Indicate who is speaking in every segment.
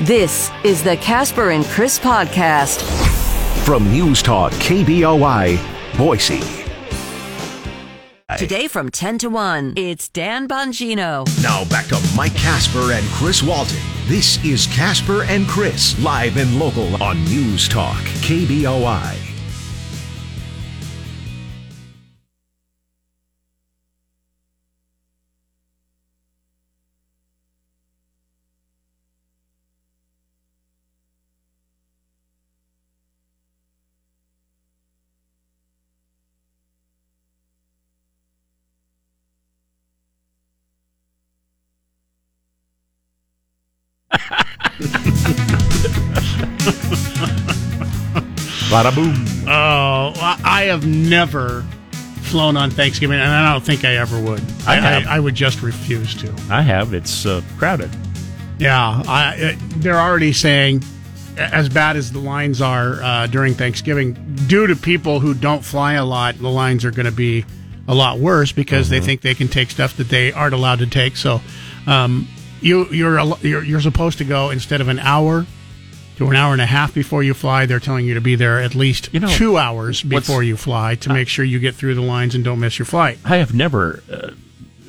Speaker 1: This is the Casper and Chris podcast
Speaker 2: from News Talk KBOI, Boise.
Speaker 1: Today from 10 to 1, it's Dan Bongino.
Speaker 2: Now back to Mike Casper and Chris Walton. This is Casper and Chris, live and local on News Talk KBOI.
Speaker 3: Bada boom.
Speaker 4: Oh, I have never flown on Thanksgiving, and I don't think I ever would.
Speaker 3: I have.
Speaker 4: I, I would just refuse to.
Speaker 3: I have. It's uh, crowded.
Speaker 4: Yeah, I, it, they're already saying, as bad as the lines are uh, during Thanksgiving, due to people who don't fly a lot, the lines are going to be a lot worse because
Speaker 3: Mm-hmm.
Speaker 4: they think they can take stuff that they aren't allowed to take. So, um, you you're, you're you're supposed to go instead of an hour to an hour and a half before you fly. They're telling you to be there at least
Speaker 3: You know,
Speaker 4: two hours before you fly to make sure you get through the lines and don't miss your flight.
Speaker 3: I have never uh,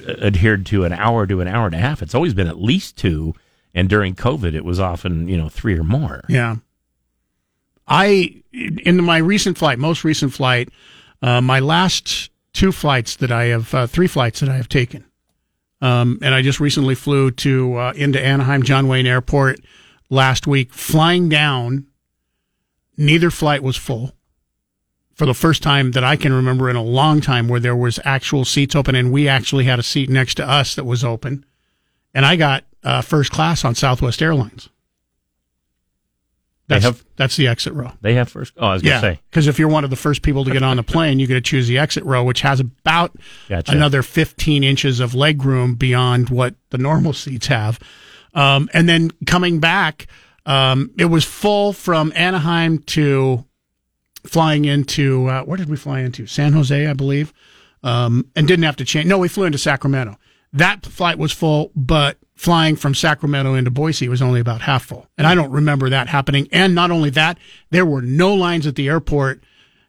Speaker 3: adhered to an hour to an hour and a half. It's always been at least two. And during COVID, it was often, you know, three or more.
Speaker 4: Yeah. I in my recent flight, most recent flight, uh, my last two flights that I have, uh, three flights that I have taken, um, and I just recently flew to uh, into Anaheim John Wayne Airport last week. Flying down, neither flight was full. For the first time that I can remember in a long time, where there was actual seats open, and we actually had a seat next to us that was open, and I got uh, first class on Southwest Airlines.
Speaker 3: They
Speaker 4: That's,
Speaker 3: have-
Speaker 4: that's the exit row.
Speaker 3: They have first. Oh, I was going to say.
Speaker 4: because if you're one of the first people to get on the plane, you get to choose the exit row, which has about
Speaker 3: Gotcha.
Speaker 4: another 15 inches of leg room beyond what the normal seats have. Um, and then coming back, um, it was full from Anaheim to flying into uh, where did we fly into? San Jose, I believe, um, and didn't have to change. No, we flew into Sacramento. That flight was full, but flying from Sacramento into Boise was only about half full. And I don't remember that happening. And not only that, there were no lines at the airport.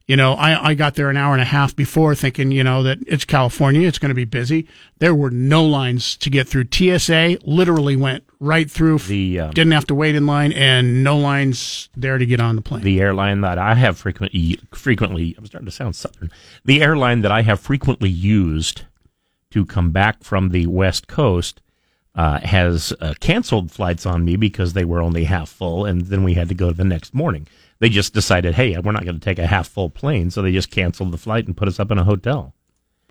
Speaker 4: You know, I, I got there an hour and a half before thinking, you know, that it's California, it's going to be busy. There were no lines to get through. TSA literally went right through,
Speaker 3: The, um,
Speaker 4: didn't have to wait in line, and no lines there to get on the plane.
Speaker 3: The airline that I have frequently, frequently, I'm starting to sound southern. The airline that I have frequently used to come back from the West Coast uh, has uh, canceled flights on me because they were only half full, and then we had to go the next morning. They just decided, hey, we're not going to take a half full plane, so they just canceled the flight and put us up in a hotel.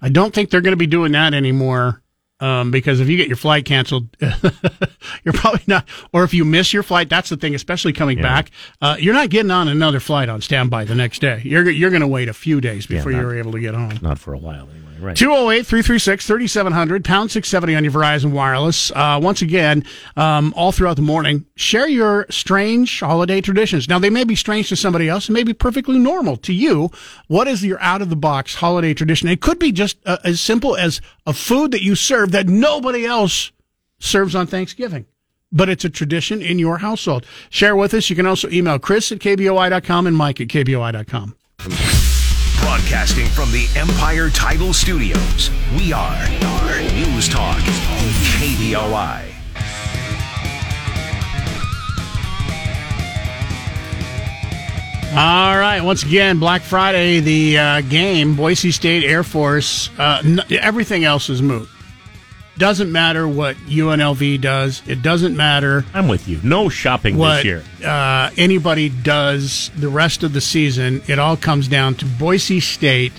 Speaker 4: I don't think they're going to be doing that anymore. Um, because if you get your flight canceled, you're probably not, or if you miss your flight, that's the thing, especially coming
Speaker 3: Yeah.
Speaker 4: back, uh, you're not getting on another flight on standby the next day. You're, you're going to wait a few days before
Speaker 3: not-
Speaker 4: you're able to get home.
Speaker 3: Not for a while, anyway. Right.
Speaker 4: 208 336 3700, pound 670 on your Verizon Wireless. Uh, once again, um, all throughout the morning, share your strange holiday traditions. Now, they may be strange to somebody else, it may be perfectly normal to you. What is your out of the box holiday tradition? It could be just uh, as simple as a food that you serve that nobody else serves on Thanksgiving. But it's a tradition in your household. Share with us. You can also email Chris at KBOI.com and Mike at KBOI.com.
Speaker 2: Broadcasting from the Empire Title Studios, we are, News Talk KBOI.
Speaker 4: All right. Once again, Black Friday, the uh, game, Boise State Air Force. Uh, n- everything else is moot. Doesn't matter what UNLV does. It doesn't matter
Speaker 3: I'm with you. No shopping
Speaker 4: what
Speaker 3: this year.
Speaker 4: uh, anybody does the rest of the season. It all comes down to Boise State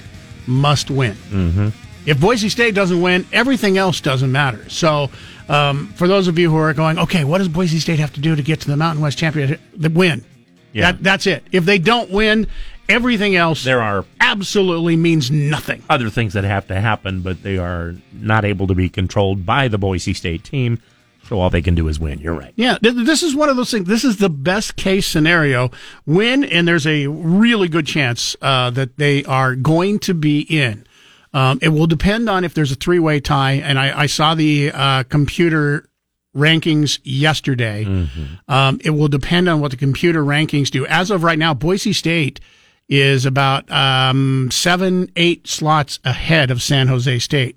Speaker 4: must win. Mm-hmm. If Boise State doesn't win, everything else doesn't matter. So, um, for those of you who are going, okay, what does Boise State have to do to get to the Mountain West Championship? The win.
Speaker 3: Yeah.
Speaker 4: That, that's it. If they don't win, everything else
Speaker 3: There are
Speaker 4: absolutely means nothing.
Speaker 3: other things that have to happen, but they are not able to be controlled by the Boise State team. So all they can do is win. You're right.
Speaker 4: Yeah, th- this is one of those things. This is the best case scenario. Win, and there's a really good chance uh, that they are going to be in. Um, it will depend on if there's a three way tie. And I, I saw the uh, computer rankings yesterday. Um, it will depend on what the computer rankings do. As of right now, Boise State is about um, seven, eight slots ahead of San Jose State.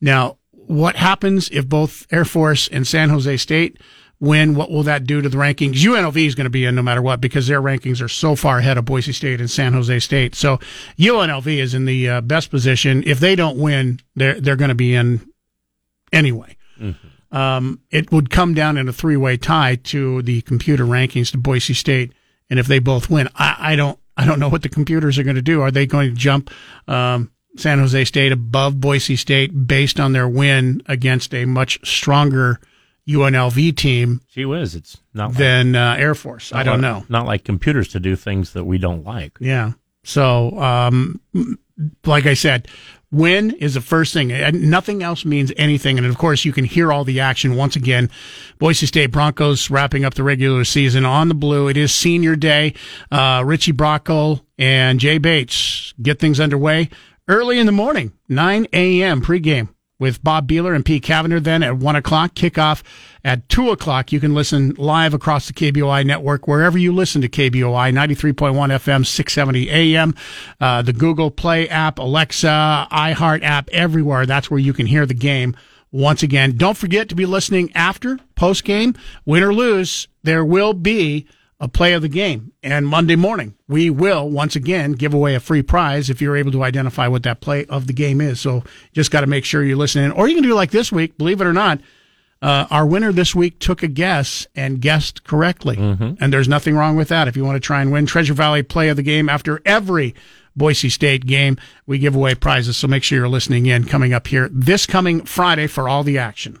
Speaker 4: Now, what happens if both Air Force and San Jose State win? What will that do to the rankings? UNLV is going to be in no matter what because their rankings are so far ahead of Boise State and San Jose State. So UNLV is in the uh, best position. If they don't win, they're they're going to be in anyway. Um, it would come down in a three way tie to the computer rankings to Boise State, and if they both win, I, I don't I don't know what the computers are going to do. Are they going to jump um, San Jose State above Boise State based on their win against a much stronger UNLV team
Speaker 3: She whiz, it's not like,
Speaker 4: than uh, Air Force? I don't know.
Speaker 3: Not like computers to do things that we don't like.
Speaker 4: Yeah. So, um, like I said, win is the first thing. Nothing else means anything. And of course, you can hear all the action once again. Boise State Broncos wrapping up the regular season on the blue. It is senior day. Uh, Richie Brockel and Jay Bates get things underway early in the morning, 9 a.m. pregame with Bob Beeler and Pete Cavender. Then at one o'clock, kickoff at two o'clock. You can listen live across the KBOI network wherever you listen to KBOI 93.1 FM, 670 AM, uh, the Google Play app, Alexa, iHeart app, everywhere. That's where you can hear the game. Once again, don't forget to be listening after post game, win or lose. There will be a play of the game. And Monday morning, we will once again give away a free prize if you're able to identify what that play of the game is. So just got to make sure you're listening. Or you can do like this week, believe it or not. Uh, our winner this week took a guess and guessed correctly. And there's nothing wrong with that. If you want to try and win Treasure Valley play of the game after every Boise State game, we give away prizes. So make sure you're listening in coming up here this coming Friday for all the action.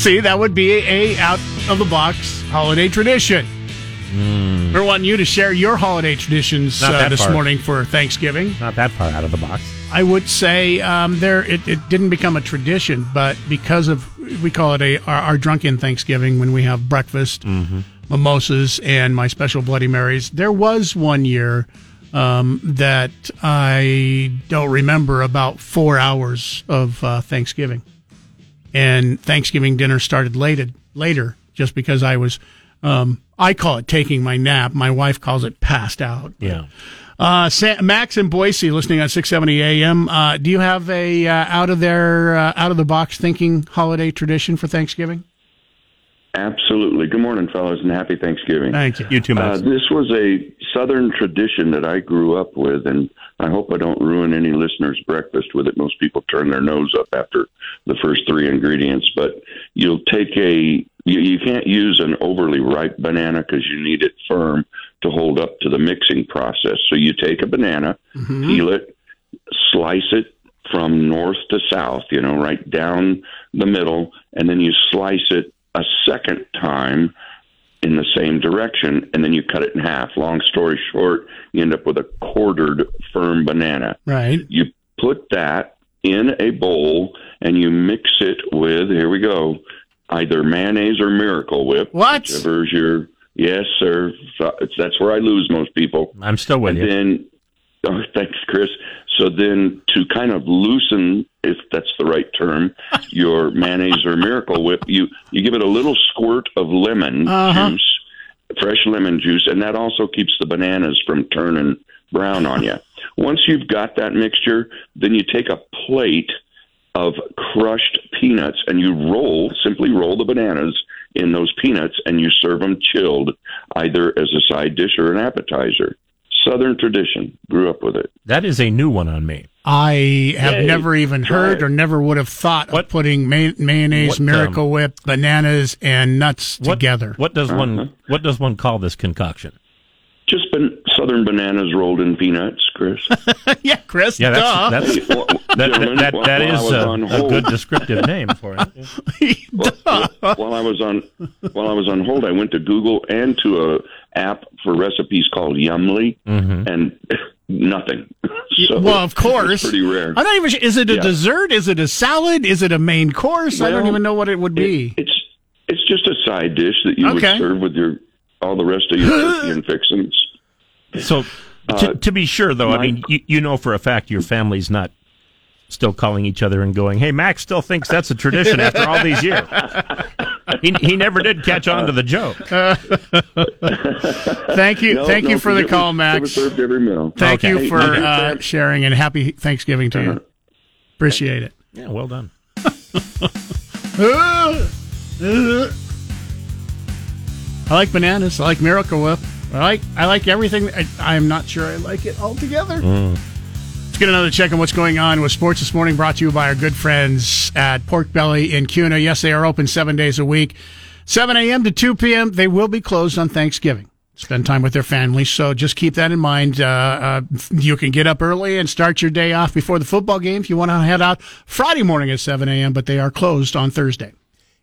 Speaker 4: See, that would be a, out of the box holiday tradition. We're wanting you to share your holiday traditions uh, this morning for Thanksgiving.
Speaker 3: Not that far out of the box.
Speaker 4: I would say um, there it, it didn't become a tradition, but because of we call it a our, our drunken Thanksgiving when we have breakfast, mimosas, and my special Bloody Marys. There was one year um, that I don't remember about four hours of uh, Thanksgiving, and Thanksgiving dinner started later later just because I was. Um, I call it taking my nap. My wife calls it passed out.
Speaker 3: Yeah.
Speaker 4: Uh, Sa- Max and Boise, listening on 670 AM. Uh, do you have a uh, out of their uh, out of the box thinking holiday tradition for Thanksgiving?
Speaker 5: Absolutely. Good morning, fellows, and happy Thanksgiving.
Speaker 4: Thank you.
Speaker 3: You too,
Speaker 5: Uh, this was a Southern tradition that I grew up with, and I hope I don't ruin any listeners' breakfast with it. Most people turn their nose up after the first three ingredients, but you'll take a you, you can't use an overly ripe banana because you need it firm to hold up to the mixing process. So you take a banana, peel it, slice it from north to south, you know, right down the middle, and then you slice it a second time in the same direction, and then you cut it in half. Long story short, you end up with a quartered firm banana.
Speaker 4: Right.
Speaker 5: You put that in a bowl and you mix it with, here we go, either mayonnaise or Miracle Whip.
Speaker 4: What?
Speaker 5: Whichever's your, yes, sir. That's where I lose most people.
Speaker 3: I'm still with
Speaker 5: And
Speaker 3: you.
Speaker 5: then, oh, thanks, Chris. So then, to kind of loosen, if that's the right term, your mayonnaise or Miracle Whip, you you give it a little squirt of lemon
Speaker 4: Uh-huh.
Speaker 5: juice, fresh lemon juice, and that also keeps the bananas from turning brown on you. Once you've got that mixture, then you take a plate of crushed peanuts and you roll, simply roll the bananas in those peanuts and you serve them chilled, either as a side dish or an appetizer. Southern tradition. Grew up with it.
Speaker 3: That is a new one on me.
Speaker 4: I have
Speaker 5: Yay.
Speaker 4: never even heard
Speaker 5: it.
Speaker 4: or never would have thought
Speaker 3: What-
Speaker 4: of putting may- mayonnaise,
Speaker 3: What, um,
Speaker 4: Miracle Whip, bananas, and nuts
Speaker 3: What,
Speaker 4: together.
Speaker 3: What does
Speaker 5: Uh-huh.
Speaker 3: one What does one call this concoction?
Speaker 5: Just been southern bananas rolled in peanuts, Chris.
Speaker 4: yeah, Chris.
Speaker 3: Yeah,
Speaker 4: duh.
Speaker 3: that's that's
Speaker 5: Well,
Speaker 3: that that, that,
Speaker 5: while-
Speaker 3: that
Speaker 5: while I
Speaker 3: is
Speaker 5: was
Speaker 3: a, a good descriptive name for it.
Speaker 5: Well, while I was on while I was on hold, I went to Google and to a app for recipes called Yummly, mm-hmm. and nothing. So
Speaker 4: well, of course.
Speaker 5: it's pretty rare.
Speaker 4: I'm not even sure. Is it a
Speaker 5: Yeah.
Speaker 4: dessert? Is it a salad? Is it a main course? I don't even know what it would be.
Speaker 5: It, it's it's just a side dish that you
Speaker 4: Okay.
Speaker 5: would serve with your all the rest of your turkey and fixings.
Speaker 3: So, uh, to, to be sure, though, I mean, you, you know for a fact your family's not still calling each other and going, "Hey, Max still thinks that's a tradition after all these years." He, he never did catch on to the joke.
Speaker 4: Thank you.
Speaker 5: No,
Speaker 4: Thank
Speaker 5: no,
Speaker 4: you for the call,
Speaker 5: was
Speaker 4: Max.
Speaker 5: served every meal.
Speaker 4: Thank
Speaker 3: Okay.
Speaker 4: you for uh, sharing and happy Thanksgiving to you. Appreciate it.
Speaker 3: Yeah, well done.
Speaker 4: I like bananas. I like Miracle Whip. I like I like everything. I, I'm not sure I like it altogether. Let's get another check on what's going on with sports this morning. Brought to you by our good friends at Pork Belly in Kuna. Yes, they are open seven days a week, 7 a.m. to 2 p.m. They will be closed on Thanksgiving. Spend time with their families, so just keep that in mind. Uh, uh, you can get up early and start your day off before the football game if you want to head out Friday morning at 7 a.m. But they are closed on Thursday.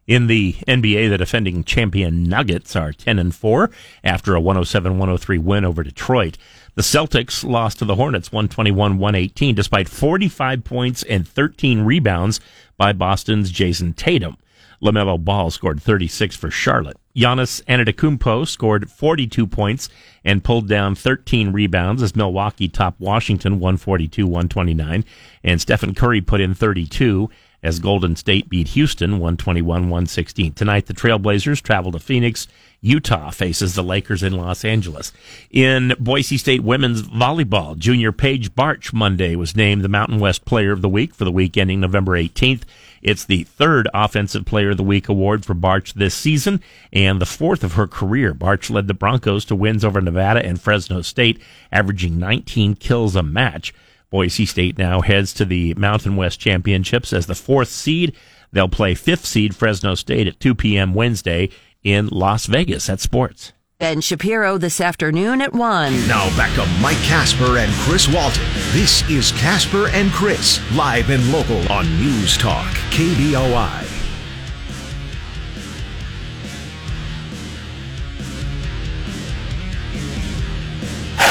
Speaker 3: In the NBA, the defending champion Nuggets are 10 and 4 after a 107-103 win over Detroit. The Celtics lost to the Hornets 121-118 despite 45 points and 13 rebounds by Boston's Jayson Tatum. LaMelo Ball scored 36 for Charlotte. Giannis Antetokounmpo scored 42 points and pulled down 13 rebounds as Milwaukee topped Washington 142-129 and Stephen Curry put in 32 as Golden State beat Houston 121-116. Tonight, the Trailblazers travel to Phoenix. Utah faces the Lakers in Los Angeles. In Boise State women's volleyball, junior Paige Barch Monday was named the Mountain West Player of the Week for the week ending November 18th. It's the third Offensive Player of the Week award for Barch this season and the fourth of her career. Barch led the Broncos to wins over Nevada and Fresno State, averaging 19 kills a match. Boise State now heads to the Mountain West Championships as the fourth seed. They'll play fifth seed Fresno State at 2 p.m. Wednesday in Las Vegas at Sports.
Speaker 1: Ben Shapiro this afternoon at 1.
Speaker 2: Now back to Mike Casper and Chris Walton. This is Casper and Chris, live and local on News Talk, KBOI.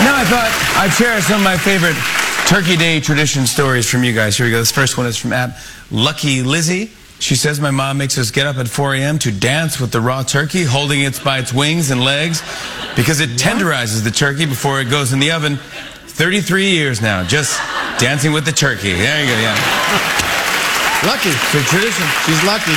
Speaker 6: Now I thought I'd share some of my favorite Turkey Day tradition stories from you guys. Here we go. This first one is from at Lucky Lizzie. She says my mom makes us get up at 4 a.m. to dance with the raw turkey, holding it by its wings and legs, because it tenderizes the turkey before it goes in the oven. 33 years now, just dancing with the turkey. There you go, yeah.
Speaker 7: Lucky.
Speaker 6: It's a tradition.
Speaker 7: She's lucky.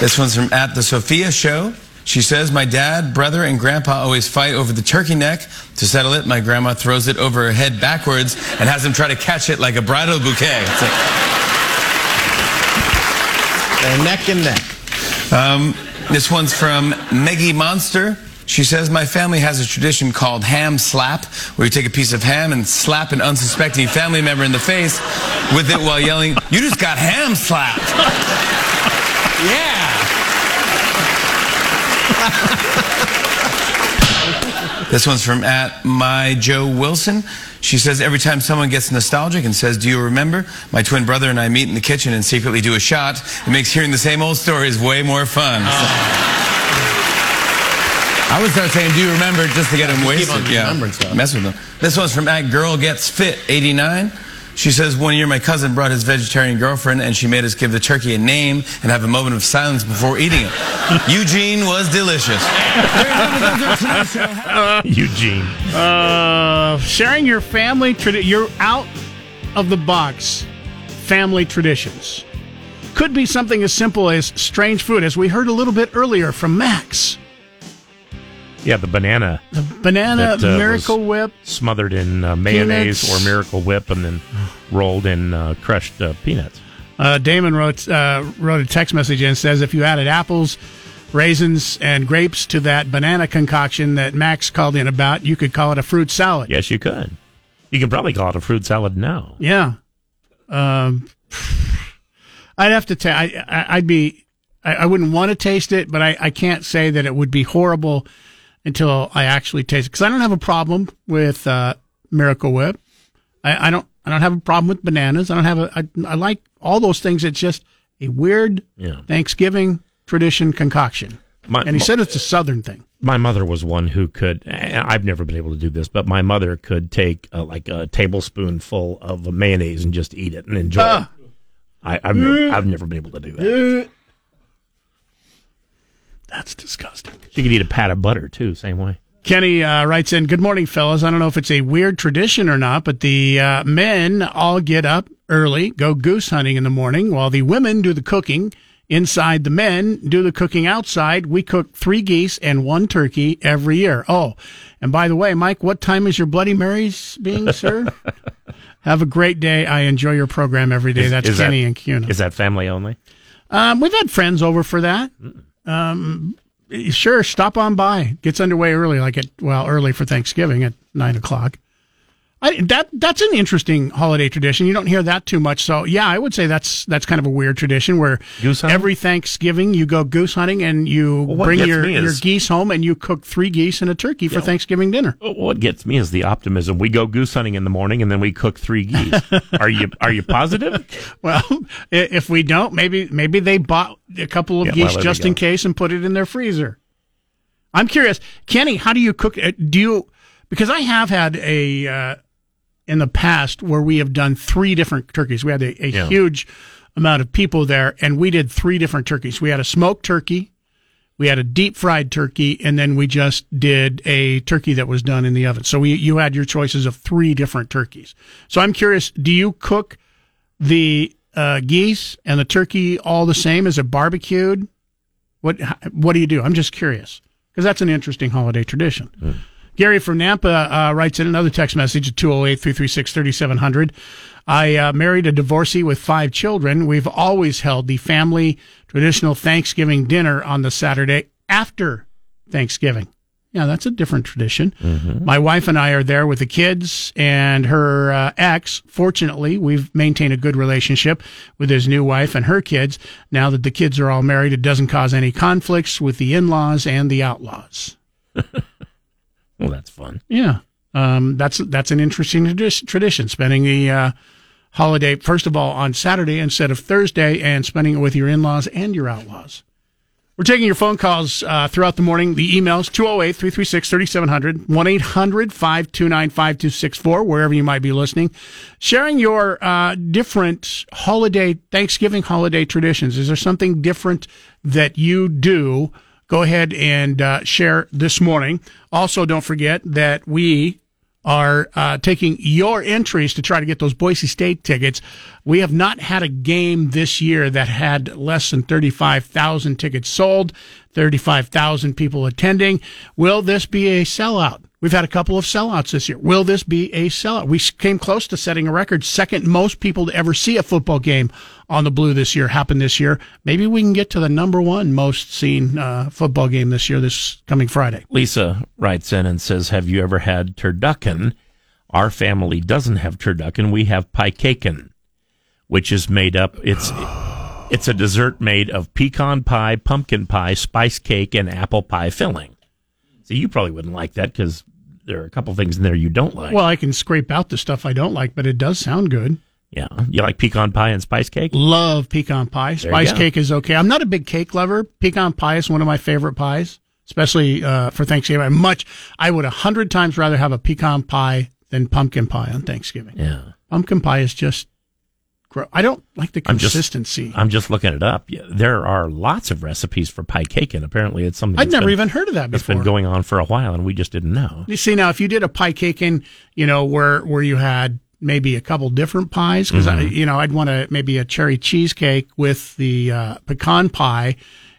Speaker 6: This one's from at the Sophia Show. She says, My dad, brother, and grandpa always fight over the turkey neck. To settle it, my grandma throws it over her head backwards and has them try to catch it like a bridal bouquet. It's a-
Speaker 7: They're neck and neck.
Speaker 6: um, this one's from Meggie Monster. She says, My family has a tradition called ham slap, where you take a piece of ham and slap an unsuspecting family member in the face with it while yelling, You just got ham slapped. yeah. This one's from at my Joe Wilson. She says every time someone gets nostalgic and says, "Do you remember?" My twin brother and I meet in the kitchen and secretly do a shot. It makes hearing the same old stories way more fun. Oh. I would start saying, "Do you remember?" just to get him
Speaker 7: keep
Speaker 6: wasted.
Speaker 7: stuff.
Speaker 6: mess with them. This one's from at Girl Gets Fit eighty nine. She says one year my cousin brought his vegetarian girlfriend and she made us give the turkey a name and have a moment of silence before eating it. Eugene was delicious.
Speaker 3: Eugene.
Speaker 4: Uh, sharing your family tradition, you're out of the box family traditions could be something as simple as strange food as we heard a little bit earlier from max
Speaker 3: Yeah, the banana The
Speaker 4: banana
Speaker 3: That, uh,
Speaker 4: miracle whip
Speaker 3: smothered in uh, mayonnaise
Speaker 4: Peanuts.
Speaker 3: or Miracle Whip and then rolled in uh, crushed uh, peanuts.
Speaker 4: uh, damon wrote uh, wrote a text message and says if you added apples raisins and grapes to that banana concoction that max called in about you could call it a fruit salad
Speaker 3: Yes, you could. You can probably call it a fruit salad now.
Speaker 4: Yeah. Um, I'd have to tell. I, I'd be. I, I wouldn't want to taste it, but I, I can't say that it would be horrible. Until I actually taste it because I don't have a problem with uh, Miracle Whip. I, I don't. I don't have a problem with bananas. I don't have a. I, I like all those things. It's just a weird
Speaker 3: Yeah.
Speaker 4: Thanksgiving tradition concoction.
Speaker 3: My-
Speaker 4: and he said it's a Southern thing.
Speaker 3: my mother was one who could i've never been able to do this but my mother could take uh, like a tablespoonful of mayonnaise and just eat it and enjoy
Speaker 4: Ah.
Speaker 3: it I, I've, never, I've never been able to do that
Speaker 4: That's disgusting.
Speaker 3: she could eat a pat of butter too same way
Speaker 4: Kenny uh, writes in, "Good morning, fellas. I don't know if it's a weird tradition or not, but the uh, men all get up early, go goose hunting in the morning, while the women do the cooking inside. The men do the cooking outside. We cook three geese and one turkey every year. Oh, and by the way, Mike, what time is your Bloody Marys being served? Have a great day. I enjoy your program every day.
Speaker 3: Is-
Speaker 4: That's
Speaker 3: is that-
Speaker 4: Kenny and Kuna.
Speaker 3: is that family only
Speaker 4: Um, we've had friends over for that. Um, sure, stop on by. Gets underway early, like at well, early for Thanksgiving at nine o'clock. I, that that's an interesting holiday tradition. You don't hear that too much. So yeah, I would say that's that's kind of a weird tradition where every Thanksgiving you go goose hunting and you
Speaker 3: Well,
Speaker 4: bring your,
Speaker 3: me
Speaker 4: your geese home and you cook three geese and a turkey for Thanksgiving dinner.
Speaker 3: what gets me is the optimism we go goose hunting in the morning and then we cook three geese are you are you positive
Speaker 4: Well, if we don't, maybe maybe they bought a couple of
Speaker 3: Yeah,
Speaker 4: geese
Speaker 3: there we
Speaker 4: just in case and put it in their freezer. I'm curious, Kenny. How do you cook? uh, Do you? Because I have had a uh, in the past where we have done three different turkeys. We had a, a
Speaker 3: Yeah.
Speaker 4: huge amount of people there, and we did three different turkeys. We had a smoked turkey, we had a deep fried turkey, and then we just did a turkey that was done in the oven. So we you had your choices of three different turkeys. So I'm curious, do you cook the uh, geese and the turkey all the same? Is it barbecued? What what do you do? I'm just curious because that's an interesting holiday tradition. Gary from Nampa uh, writes in another text message at 208 336 3700. I uh, married a divorcee with five children. We've always held the family traditional Thanksgiving dinner on the Saturday after Thanksgiving. Yeah, that's a different tradition. My wife and I are there with the kids and her uh, ex. Fortunately, we've maintained a good relationship with his new wife and her kids. Now that the kids are all married, it doesn't cause any conflicts with the in-laws and the outlaws.
Speaker 3: well that's fun
Speaker 4: Yeah, um, that's that's an interesting tradi- tradition. Spending the uh, holiday first of all on Saturday instead of Thursday, and spending it with your in-laws and your outlaws. We're taking your phone calls uh, throughout the morning. The emails 208 336 3700 1 800 529 5264, wherever you might be listening. Sharing your uh, different holiday, Thanksgiving holiday traditions. Is there something different that you do? Go ahead and uh, share this morning. Also, don't forget that we are uh, taking your entries to try to get those Boise State tickets. We have not had a game this year that had less than 35,000 tickets sold, 35,000 people attending. Will this be a sellout? We've had a couple of sellouts this year. Will this be a sellout? We came close to setting a record. Second most people to ever see a football game on the blue this year happened this year. Maybe we can get to the number one most seen uh, football game this year, this coming Friday.
Speaker 3: Lisa writes in and says, "Have you ever had turducken? Our family doesn't have turducken. We have piecaken, which is made up. It's it's a dessert made of pecan pie, pumpkin pie, spice cake, and apple pie filling. See, you probably wouldn't like that because there are a couple things in there you don't like.
Speaker 4: Well, I can scrape out the stuff I don't like, but it does sound good.
Speaker 3: yeah, you like pecan pie and spice cake?
Speaker 4: Love pecan pie.
Speaker 3: you
Speaker 4: Spice cake is okay. I'm not a big cake lover. Pecan pie is one of my favorite pies, especially uh, for Thanksgiving. I much, I would a hundred times rather have a pecan pie than pumpkin pie on Thanksgiving.
Speaker 3: Yeah,
Speaker 4: Pumpkin pie is just, gro- I don't like the
Speaker 3: I'm just-
Speaker 4: consistency.
Speaker 3: I'm just looking it up. There are lots of recipes for pie cake, and apparently it's something
Speaker 4: I'd
Speaker 3: that's
Speaker 4: never
Speaker 3: been-
Speaker 4: even heard of that before.
Speaker 3: It's been going on for a while, and we just didn't know.
Speaker 4: You see now, if you did a pie cake in, you know, where where you had maybe a couple different pies, because I,
Speaker 3: Mm-hmm.
Speaker 4: you know, I'd want to maybe a cherry cheesecake with the uh, pecan pie,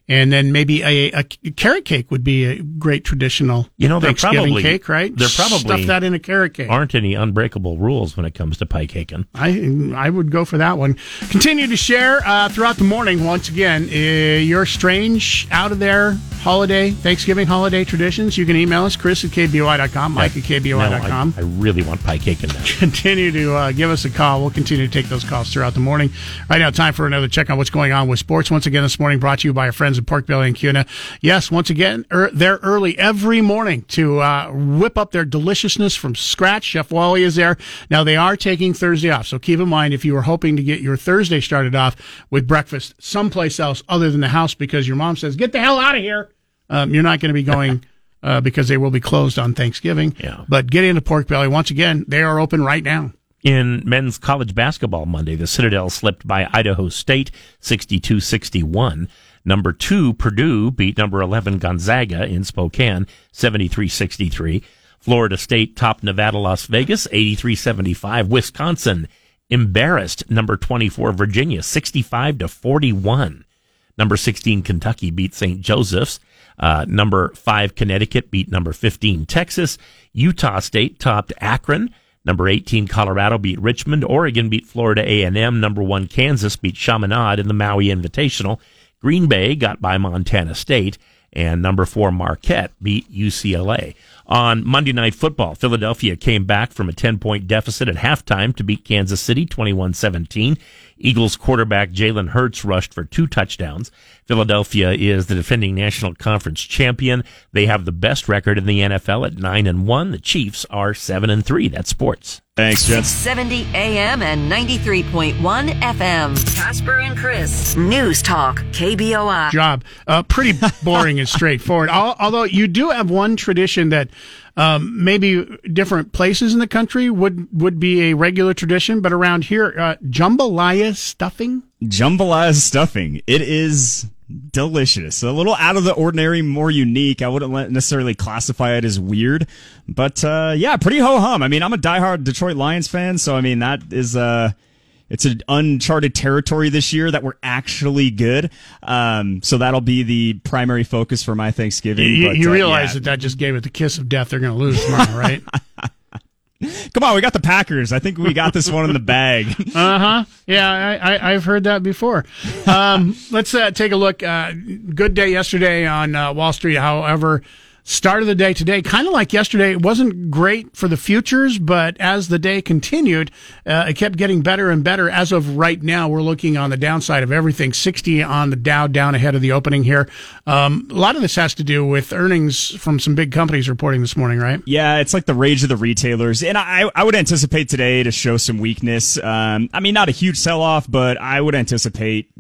Speaker 4: and then maybe a, a carrot cake would be a great traditional
Speaker 3: You know,
Speaker 4: Thanksgiving
Speaker 3: probably-
Speaker 4: cake, right?
Speaker 3: there probably
Speaker 4: stuff that in a carrot cake.
Speaker 3: Aren't any unbreakable rules when it comes to pie caking?
Speaker 4: I I would go for that one. Continue to share uh, throughout the morning. Once again, uh, your strange, out of there holiday, Thanksgiving holiday traditions. You can email us, Chris at KBOI.com, Mike at
Speaker 3: No,
Speaker 4: KBOI.com.
Speaker 3: I, I really want pie caking now.
Speaker 4: continue to uh, give us a call. We'll continue to take those calls throughout the morning. Right now, time for another check on what's going on with sports. Once again, this morning brought to you by our friends friends at Pork Belly and Kuna. Yes, once again, er, they're early every morning to uh, whip up their deliciousness from scratch. Chef Wally is there. Now, they are taking Thursday off, so keep in mind if you were hoping to get your Thursday started off with breakfast someplace else other than the house because your mom says, get the hell out of here, um, you're not going to be going. Uh, because they will be closed on Thanksgiving.
Speaker 3: Yeah.
Speaker 4: But get into Pork Belly. Once again, they are open right now.
Speaker 3: In men's college basketball Monday, the Citadel slipped by Idaho State 62 61. Number two, Purdue beat number 11 Gonzaga in Spokane 73 63. Florida State topped Nevada Las Vegas 83 75. Wisconsin embarrassed number 24 Virginia 65 to 41. Number 16 Kentucky beat St. Joseph's. Uh, number 5 Connecticut beat number 15 Texas. Utah State topped Akron. Number 18 Colorado beat Richmond. Oregon beat Florida A&M. Number 1 Kansas beat Chaminade in the Maui Invitational. Green Bay got by Montana State. And number 4 Marquette beat UCLA. On Monday Night Football, Philadelphia came back from a 10 point deficit at halftime to beat Kansas City 21 17. Eagles quarterback Jalen Hurts rushed for two touchdowns. Philadelphia is the defending National Conference champion. They have the best record in the NFL at 9 and 1. The Chiefs are 7 and 3. That's sports.
Speaker 8: Thanks, Jets.
Speaker 1: 70 AM and 93.1 FM. Casper and Chris. News Talk, KBOI.
Speaker 4: job. Uh, pretty boring and straightforward. Although you do have one tradition that um, maybe different places in the country would would be a regular tradition, but around here, uh, jambalaya stuffing.
Speaker 8: Jambalaya stuffing. It is delicious. A little out of the ordinary, more unique. I wouldn't necessarily classify it as weird, but uh, yeah, pretty ho hum. I mean, I'm a diehard Detroit Lions fan, so I mean that is uh it's an uncharted territory this year that we're actually good. Um, so that'll be the primary focus for my Thanksgiving.
Speaker 4: You,
Speaker 8: but,
Speaker 4: you
Speaker 8: uh,
Speaker 4: realize
Speaker 8: yeah.
Speaker 4: that that just gave it the kiss of death. They're going to lose tomorrow, right?
Speaker 8: Come on, we got the Packers. I think we got this one in the bag.
Speaker 4: Uh huh. Yeah, I, I, I've heard that before. Um, let's uh, take a look. Uh, good day yesterday on uh, Wall Street. However, start of the day today, kind of like yesterday, it wasn't great for the futures, but as the day continued, uh, it kept getting better and better. As of right now, we're looking on the downside of everything. 60 on the Dow down ahead of the opening here. Um, a lot of this has to do with earnings from some big companies reporting this morning, right?
Speaker 8: Yeah, it's like the rage of the retailers, and I I would anticipate today to show some weakness. Um, I mean, not a huge sell off, but I would anticipate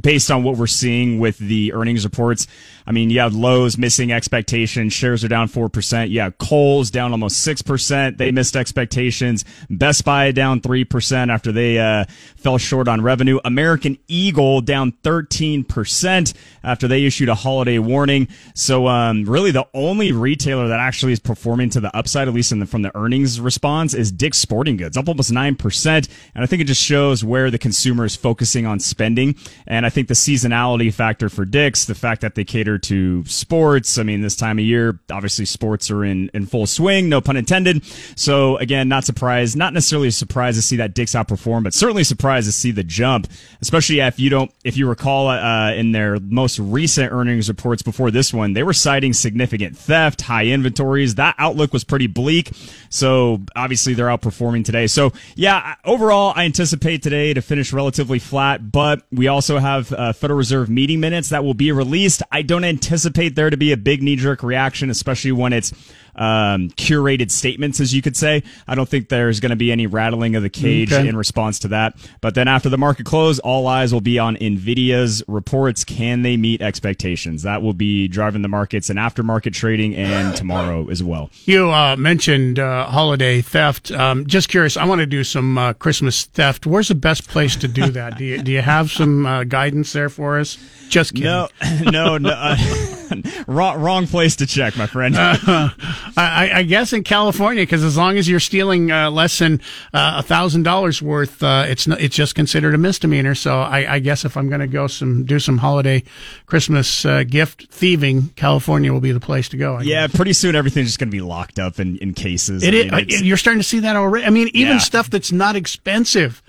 Speaker 8: based on what we're seeing with the earnings reports. I mean, you have Lowe's missing expectations. Shares are down 4%. You have Kohl's down almost 6%. They missed expectations. Best Buy down 3% after they uh, fell short on revenue. American Eagle down 13% after they issued a holiday warning. So, um, really the only retailer that actually is performing to the upside, at least the, from the earnings response, is Dick's Sporting Goods, up almost 9%. And I think it just shows where the consumer is focusing on spending. And I think the seasonality factor for Dick's, the fact that they cater to sports. I mean, this time of year, obviously sports are in, in full swing, no pun intended. So again, not surprised, not necessarily surprised to see that Dick's outperform, but certainly surprised to see the jump, especially if you don't, if you recall, uh, in their most recent earnings reports before this one, they were citing significant theft, high inventories. That outlook was pretty bleak. So obviously they're outperforming today. So yeah, overall, I anticipate today to finish relatively flat, but we also have uh, Federal Reserve meeting minutes that will be released. I don't anticipate there to be a big knee jerk reaction, especially when it's um, curated statements, as you could say. I don't think there's going to be any rattling of the cage
Speaker 4: Okay.
Speaker 8: in response to that. But then after the market close, all eyes will be on Nvidia's reports. Can they meet expectations? That will be driving the markets and aftermarket trading and tomorrow as well.
Speaker 4: You uh, mentioned uh, holiday theft. Um, just curious, I want to do some uh, Christmas theft. Where's the best place to do that? do you do you have some uh, guidance there for us? Just kidding.
Speaker 8: No, no, no. Uh, wrong, wrong place to check, my friend.
Speaker 4: I, I- I guess in California, because as long as you're stealing uh, less than a thousand dollars worth, uh, it's not, it's just considered a misdemeanor. So I, I guess if I'm going to go some do some holiday Christmas uh, gift thieving, California will be the place to go.
Speaker 8: Yeah, pretty soon everything's just going to be locked up in, in cases.
Speaker 4: It
Speaker 8: I mean, it's-
Speaker 4: you're starting to see that already. I mean, even
Speaker 8: Yeah.
Speaker 4: stuff that's not expensive,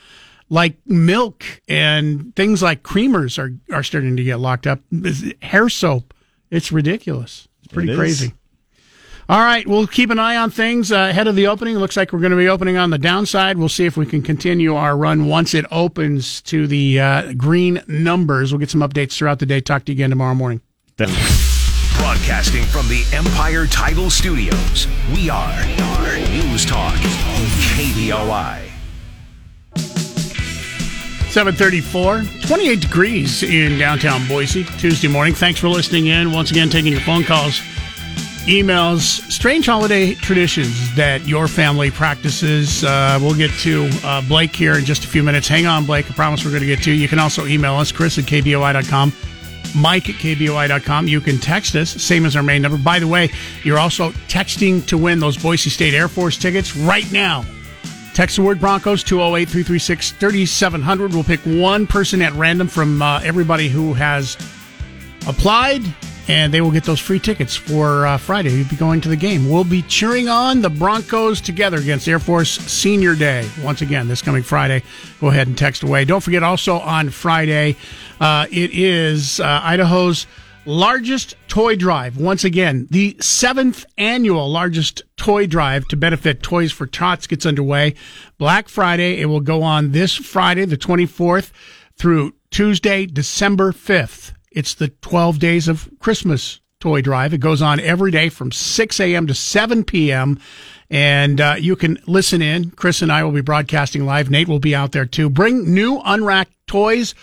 Speaker 4: like milk and things like creamers, are are starting to get locked up. Hair soap, it's ridiculous. It's pretty
Speaker 8: It is.
Speaker 4: crazy. All right, we'll keep an eye on things uh, ahead of the opening. Looks like we're going to be opening on the downside. We'll see if we can continue our run once it opens to the uh, green numbers. We'll get some updates throughout the day. Talk to you again tomorrow morning.
Speaker 2: Broadcasting from the Empire Title Studios, we are News Talk, KBOI.
Speaker 4: 734, 28 degrees in downtown Boise, Tuesday morning. Thanks for listening in. Once again, taking your phone calls, emails, strange holiday traditions that your family practices. Uh, we'll get to uh, Blake here in just a few minutes. Hang on, Blake. I promise we're going to get to you. You can also email us, Chris at KBOI.com. Mike at KBOI.com. You can text us, same as our main number. By the way, you're also texting to win those Boise State Air Force tickets right now. Text the word Broncos 208 336 3700. We'll pick one person at random from uh, everybody who has applied, and they will get those free tickets for uh, Friday. You'll be going to the game. We'll be cheering on the Broncos together against Air Force Senior Day once again this coming Friday. Go ahead and text away. Don't forget also on Friday, uh, it is uh, Idaho's largest toy drive. Once again, the seventh annual largest toy drive to benefit Toys for Tots gets underway. Black Friday. It will go on this Friday, the 24th, through Tuesday, December 5th. It's the 12 days of Christmas toy drive. It goes on every day from 6 a.m. to 7 p.m. And uh, you can listen in. Chris and I will be broadcasting live. Nate will be out there too. Bring new unwrapped toys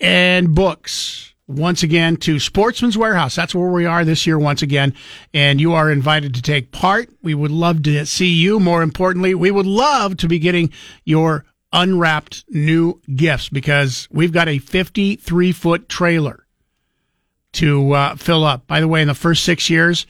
Speaker 4: and books once again to Sportsman's Warehouse. That's where we are this year once again. And you are invited to take part. We would love to see you. More importantly, we would love to be getting your unwrapped new gifts because we've got a 53 foot trailer to uh, fill up. By the way, in the first six years,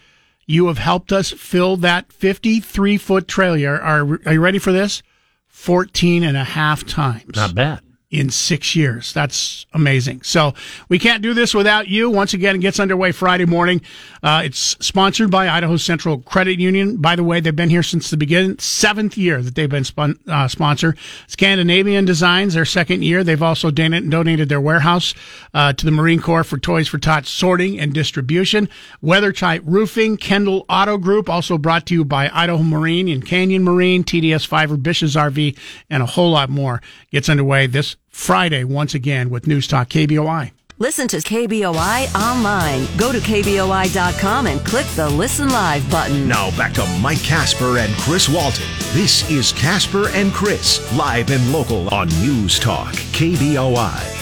Speaker 4: you have helped us fill that 53 foot trailer. Are, are you ready for this? 14 and a half times
Speaker 3: Not bad.
Speaker 4: In six years. That's amazing. So we can't do this without you. Once again, it gets underway Friday morning. Uh, it's sponsored by Idaho Central Credit Union. By the way, they've been here since the beginning, seventh year that they've been spon- uh, sponsor. Scandinavian Designs, their second year. They've also don- donated their warehouse uh, to the Marine Corps for Toys for Tots sorting and distribution. Weather Tight Roofing, Kendall Auto Group, also brought to you by Idaho Marine and Canyon Marine, TDS Fiber, Bish's RV, and a whole lot more. Gets underway this Friday once again with News Talk KBOI.
Speaker 1: Listen to KBOI online. Go to KBOI.com and click the Listen Live button.
Speaker 2: Now back to Mike Casper and Chris Walton. This is Casper and Chris, live and local on News Talk, KBOI.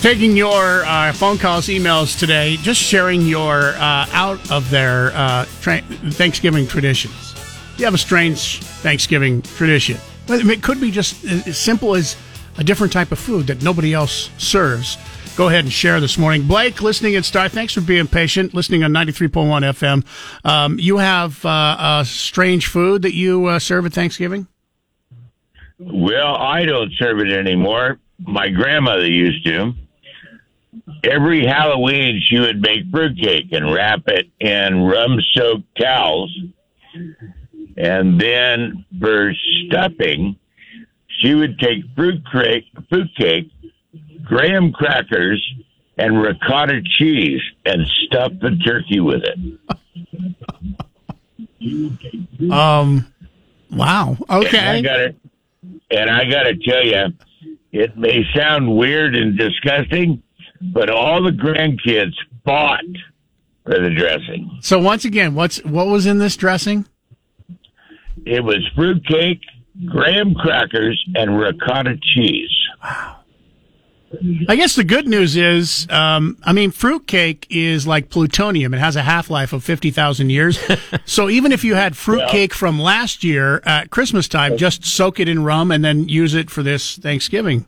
Speaker 4: Taking your uh, phone calls, emails today, just sharing your uh, out of their uh, tra- Thanksgiving traditions. You have a strange Thanksgiving tradition. It could be just as simple as a different type of food that nobody else serves. Go ahead and share this morning. Blake, listening at Star, thanks for being patient, listening on 93.1 FM. Um, you have uh, a strange food that you uh, serve at Thanksgiving?
Speaker 9: Well, I don't serve it anymore. My grandmother used to. Every Halloween, she would make fruitcake and wrap it in rum soaked towels. And then for stuffing, she would take fruitcake, fruitcake, graham crackers, and ricotta cheese and stuff the turkey with it.
Speaker 4: Um, wow.
Speaker 9: And I got to and I got to tell you, it may sound weird and disgusting, but all the grandkids bought for the dressing.
Speaker 4: So once again, what's what was in this dressing?
Speaker 9: It was fruitcake, graham crackers, and ricotta cheese. Wow.
Speaker 4: I guess the good news is, um, I mean, fruitcake is like plutonium. It has a half life of 50,000 years. so even if you had fruitcake from last year at Christmas time, just soak it in rum and then use it for this Thanksgiving.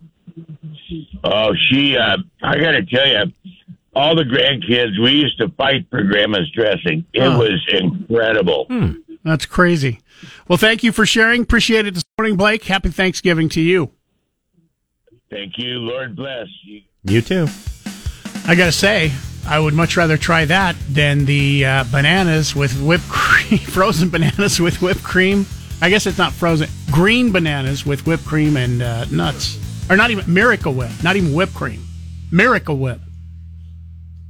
Speaker 9: Oh, she, uh, I got to tell you, all the grandkids, we used to fight for grandma's dressing. It
Speaker 4: Oh.
Speaker 9: was incredible.
Speaker 4: That's crazy. Well, thank you for sharing. Appreciate it this morning, Blake. Happy Thanksgiving to you.
Speaker 9: Thank you. Lord bless you.
Speaker 3: You too.
Speaker 4: I got to say, I would much rather try that than the uh, bananas with whipped cream, frozen bananas with whipped cream. I guess it's not frozen. Green bananas with whipped cream and uh, nuts. Or not even Miracle Whip, not even whipped cream. Miracle Whip.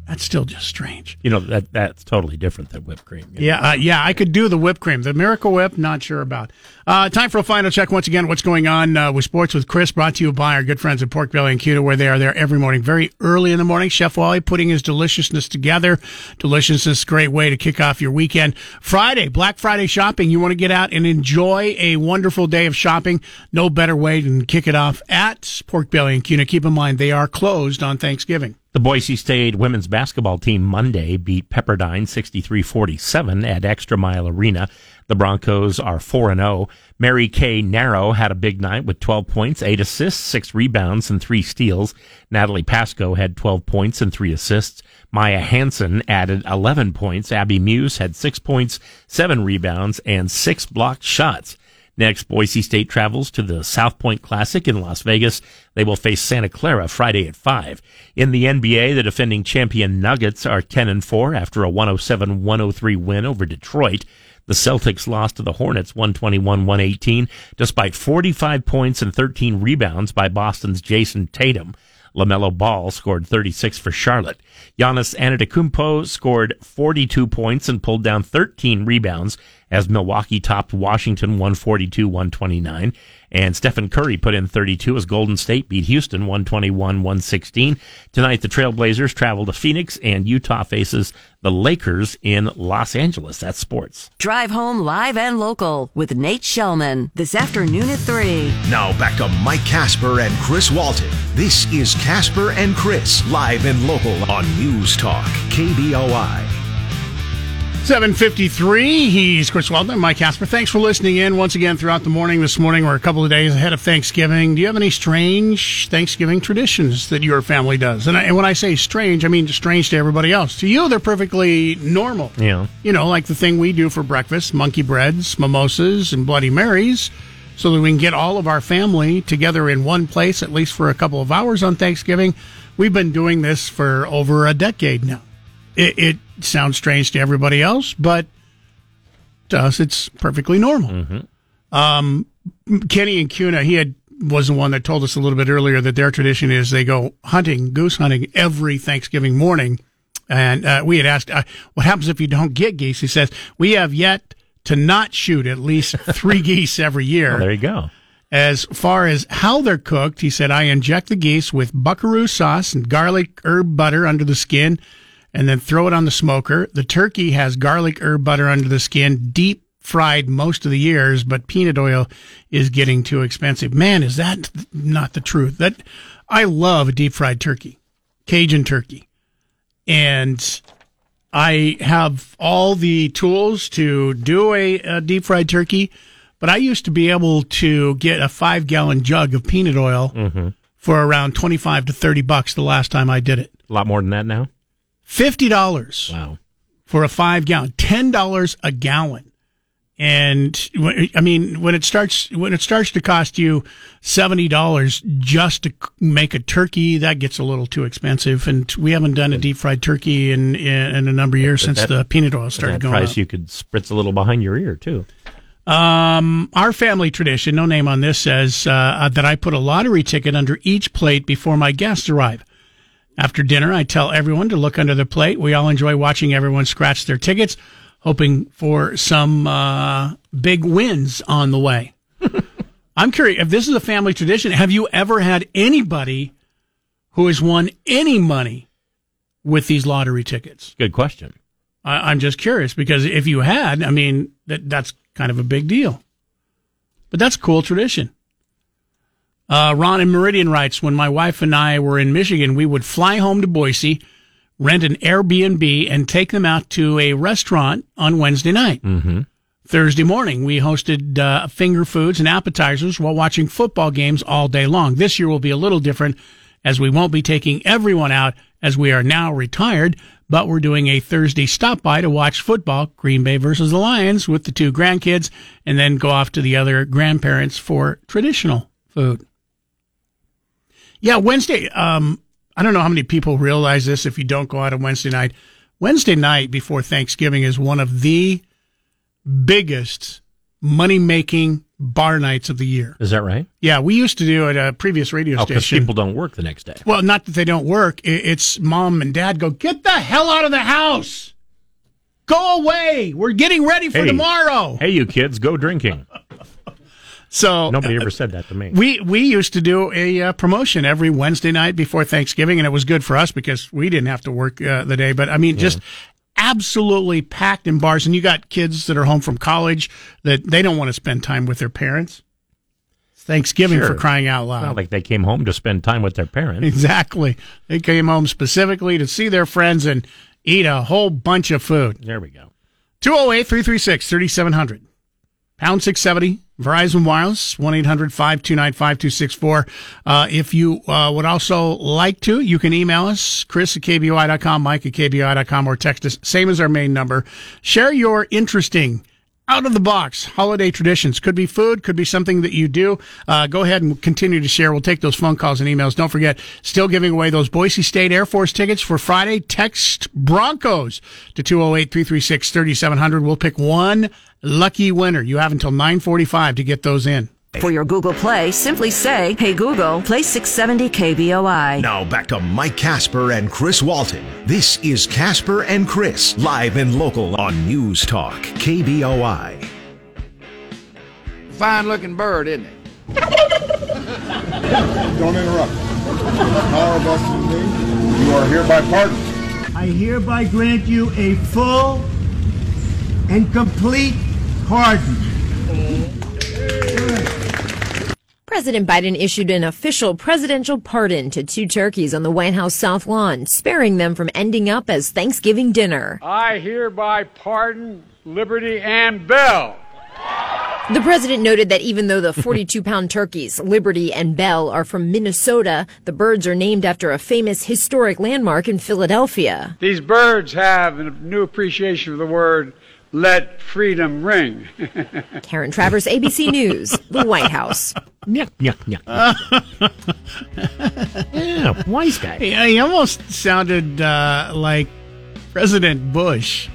Speaker 4: That's still just strange.
Speaker 3: You know that that's totally different than whipped cream. you know.
Speaker 4: Yeah, uh, yeah, I could do the whipped cream. The Miracle Whip, not sure about. Uh, time for a final check once again. What's going on uh, with sports with Chris? Brought to you by our good friends at Pork Belly and Kuna, where they are there every morning, very early in the morning. Chef Wally putting his deliciousness together. Deliciousness, great way to kick off your weekend. Friday, Black Friday shopping. You want to get out and enjoy a wonderful day of shopping. No better way than kick it off at Pork Belly and Kuna. Keep in mind they are closed on Thanksgiving.
Speaker 3: The Boise State women's basketball team Monday beat Pepperdine 63-47 at Extra Mile Arena. The Broncos are 4 0. Mary Kay Naro had a big night with 12 points, 8 assists, 6 rebounds, and 3 steals. Natalie Pasco had 12 points and 3 assists. Maya Hansen added 11 points. Abby Muse had 6 points, 7 rebounds, and 6 blocked shots. Next, Boise State travels to the South Point Classic in Las Vegas. They will face Santa Clara Friday at 5. In the NBA, the defending champion Nuggets are 10 and 4 after a 107-103 win over Detroit. The Celtics lost to the Hornets 121-118 despite 45 points and 13 rebounds by Boston's Jayson Tatum. LaMelo Ball scored 36 for Charlotte. Giannis Antetokounmpo scored 42 points and pulled down 13 rebounds as Milwaukee topped Washington 142-129. And Stephen Curry put in 32 as Golden State beat Houston 121-116. Tonight, the Trailblazers travel to Phoenix and Utah faces the Lakers in Los Angeles. That's sports.
Speaker 1: Drive home live and local with Nate Shellman this afternoon at 3.
Speaker 2: Now back to Mike Casper and Chris Walton. This is Casper and Chris, live and local on News Talk, KBOI.
Speaker 4: 753. He's Chris Walton, Mike Casper. Thanks for listening in once again throughout the morning this morning. We're a couple of days ahead of Thanksgiving. Do you have any strange Thanksgiving traditions that your family does? And, I, and when I say strange, I mean strange to everybody else. To you, they're perfectly normal.
Speaker 3: Yeah.
Speaker 4: You know, like the thing we do for breakfast monkey breads, mimosas, and Bloody Marys, so that we can get all of our family together in one place, at least for a couple of hours on Thanksgiving. We've been doing this for over a decade now. It, it sounds strange to everybody else, but to us, it's perfectly normal. Um, Kenny and Kuna, he had was the one that told us a little bit earlier that their tradition is they go hunting, goose hunting every Thanksgiving morning. And uh, we had asked, uh, what happens if you don't get geese? He says, we have yet to not shoot at least three geese every year.
Speaker 3: Well, there you go.
Speaker 4: As far as how they're cooked, he said, I inject the geese with buckaroo sauce and garlic herb butter under the skin and then throw it on the smoker. The turkey has garlic herb butter under the skin, deep fried most of the years, but peanut oil is getting too expensive. Man, is that not the truth? That I love deep fried turkey, Cajun turkey. And I have all the tools to do a, a deep fried turkey, but I used to be able to get a five gallon jug of peanut oil mm-hmm. for around 25 to 30 bucks the last time I did it.
Speaker 3: A lot more than that now.
Speaker 4: Fifty dollars
Speaker 3: Wow.
Speaker 4: for a five gallon, ten dollars a gallon, and I mean when it starts when it starts to cost you seventy dollars just to make a turkey, that gets a little too expensive, and we haven't done a deep fried turkey in in, in a number of years since
Speaker 3: that-
Speaker 4: the peanut oil started
Speaker 3: that
Speaker 4: going
Speaker 3: price,
Speaker 4: up.
Speaker 3: you could spritz a little behind your ear too.
Speaker 4: Um, our family tradition, no name on this, says uh, that I put a lottery ticket under each plate before my guests arrive. After dinner, I tell everyone to look under the plate. We all enjoy watching everyone scratch their tickets, hoping for some uh, big wins on the way. I'm curious if this is a family tradition. Have you ever had anybody who has won any money with these lottery tickets?
Speaker 3: Good question.
Speaker 4: I, I'm just curious because if you had, I mean, that that's kind of a big deal. But that's a cool tradition. Uh, Ron in Meridian writes, when my wife and I were in Michigan, we would fly home to Boise, rent an Airbnb, and take them out to a restaurant on Wednesday night.
Speaker 3: Mm-hmm.
Speaker 4: Thursday morning, we hosted uh, finger foods and appetizers while watching football games all day long. This year will be a little different as we won't be taking everyone out as we are now retired, but we're doing a Thursday stop by to watch football, Green Bay versus the Lions with the two grandkids, and then go off to the other grandparents for traditional food. Yeah, Wednesday. Um, I don't know how many people realize this if you don't go out on Wednesday night. Wednesday night before Thanksgiving is one of the biggest money making bar nights of the year.
Speaker 3: Is that right?
Speaker 4: Yeah, we used to do it at a previous radio
Speaker 3: Oh, because
Speaker 4: station.
Speaker 3: people don't work the next day.
Speaker 4: well, not that they don't work. It's mom and dad go, get the hell out of the house. Go away. We're getting ready for
Speaker 3: Hey.
Speaker 4: tomorrow.
Speaker 3: Hey, you kids, go drinking.
Speaker 4: So
Speaker 3: Nobody ever said that to me.
Speaker 4: we we used to do a uh, promotion every Wednesday night before Thanksgiving, and it was good for us because we didn't have to work uh, the day. But I mean, just absolutely packed in bars, and you got kids that are home from college that they don't want to spend time with their parents. Thanksgiving
Speaker 3: Sure.
Speaker 4: for crying out loud.
Speaker 3: not like they came home to spend time with their parents.
Speaker 4: Exactly. They came home specifically to see their friends and eat a whole bunch of food.
Speaker 3: There we go.
Speaker 4: 208 336 3700. Pound 670, Verizon Wireless, 1 800 529 5264. If you uh, would also like to, you can email us, Chris at KBOI.com, Mike at KBOI.com, or text us, same as our main number. Share your interesting, out of the box holiday traditions. Could be food, could be something that you do. Uh, go ahead and continue to share. We'll take those phone calls and emails. Don't forget, still giving away those Boise State Air Force tickets for Friday. Text Broncos to 208 336 3700. We'll pick one lucky winner. You have until 945 to get those in.
Speaker 1: For your Google Play, simply say, Hey Google, play 670 KBOI.
Speaker 2: Now back to Mike Casper and Chris Walton. This is Casper and Chris, live and local on News Talk, KBOI.
Speaker 10: Fine looking bird, isn't it?
Speaker 11: Don't interrupt. Power vested in me. You are hereby pardoned.
Speaker 12: I hereby grant you a full and complete pardon. Oh.
Speaker 13: President Biden issued an official presidential pardon to two turkeys on the White House South Lawn, sparing them from ending up as Thanksgiving dinner.
Speaker 14: I hereby pardon Liberty and Bell.
Speaker 13: The president noted that even though the 42 pound turkeys, Liberty and Bell, are from Minnesota, the birds are named after a famous historic landmark in Philadelphia.
Speaker 14: These birds have a new appreciation of the word let freedom ring.
Speaker 13: Karen Travers, ABC News, the White House.
Speaker 3: Yuck, yuck, yuck. yeah, wise guy.
Speaker 4: He, he almost sounded uh, like President Bush.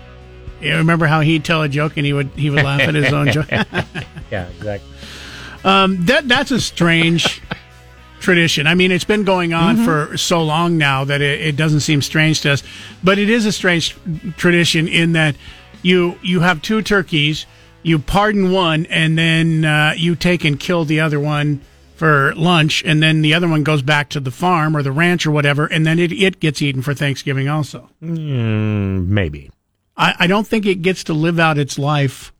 Speaker 4: You remember how he'd tell a joke and he would he would laugh at his own joke.
Speaker 3: yeah, exactly.
Speaker 4: Um, that that's a strange tradition. I mean, it's been going on for so long now that it, it doesn't seem strange to us. But it is a strange tradition in that you you have two turkeys, you pardon one, and then uh, you take and kill the other one for lunch, and then the other one goes back to the farm or the ranch or whatever, and then it, it gets eaten for Thanksgiving also.
Speaker 3: Mm, maybe.
Speaker 4: I, I don't think it gets to live out its life.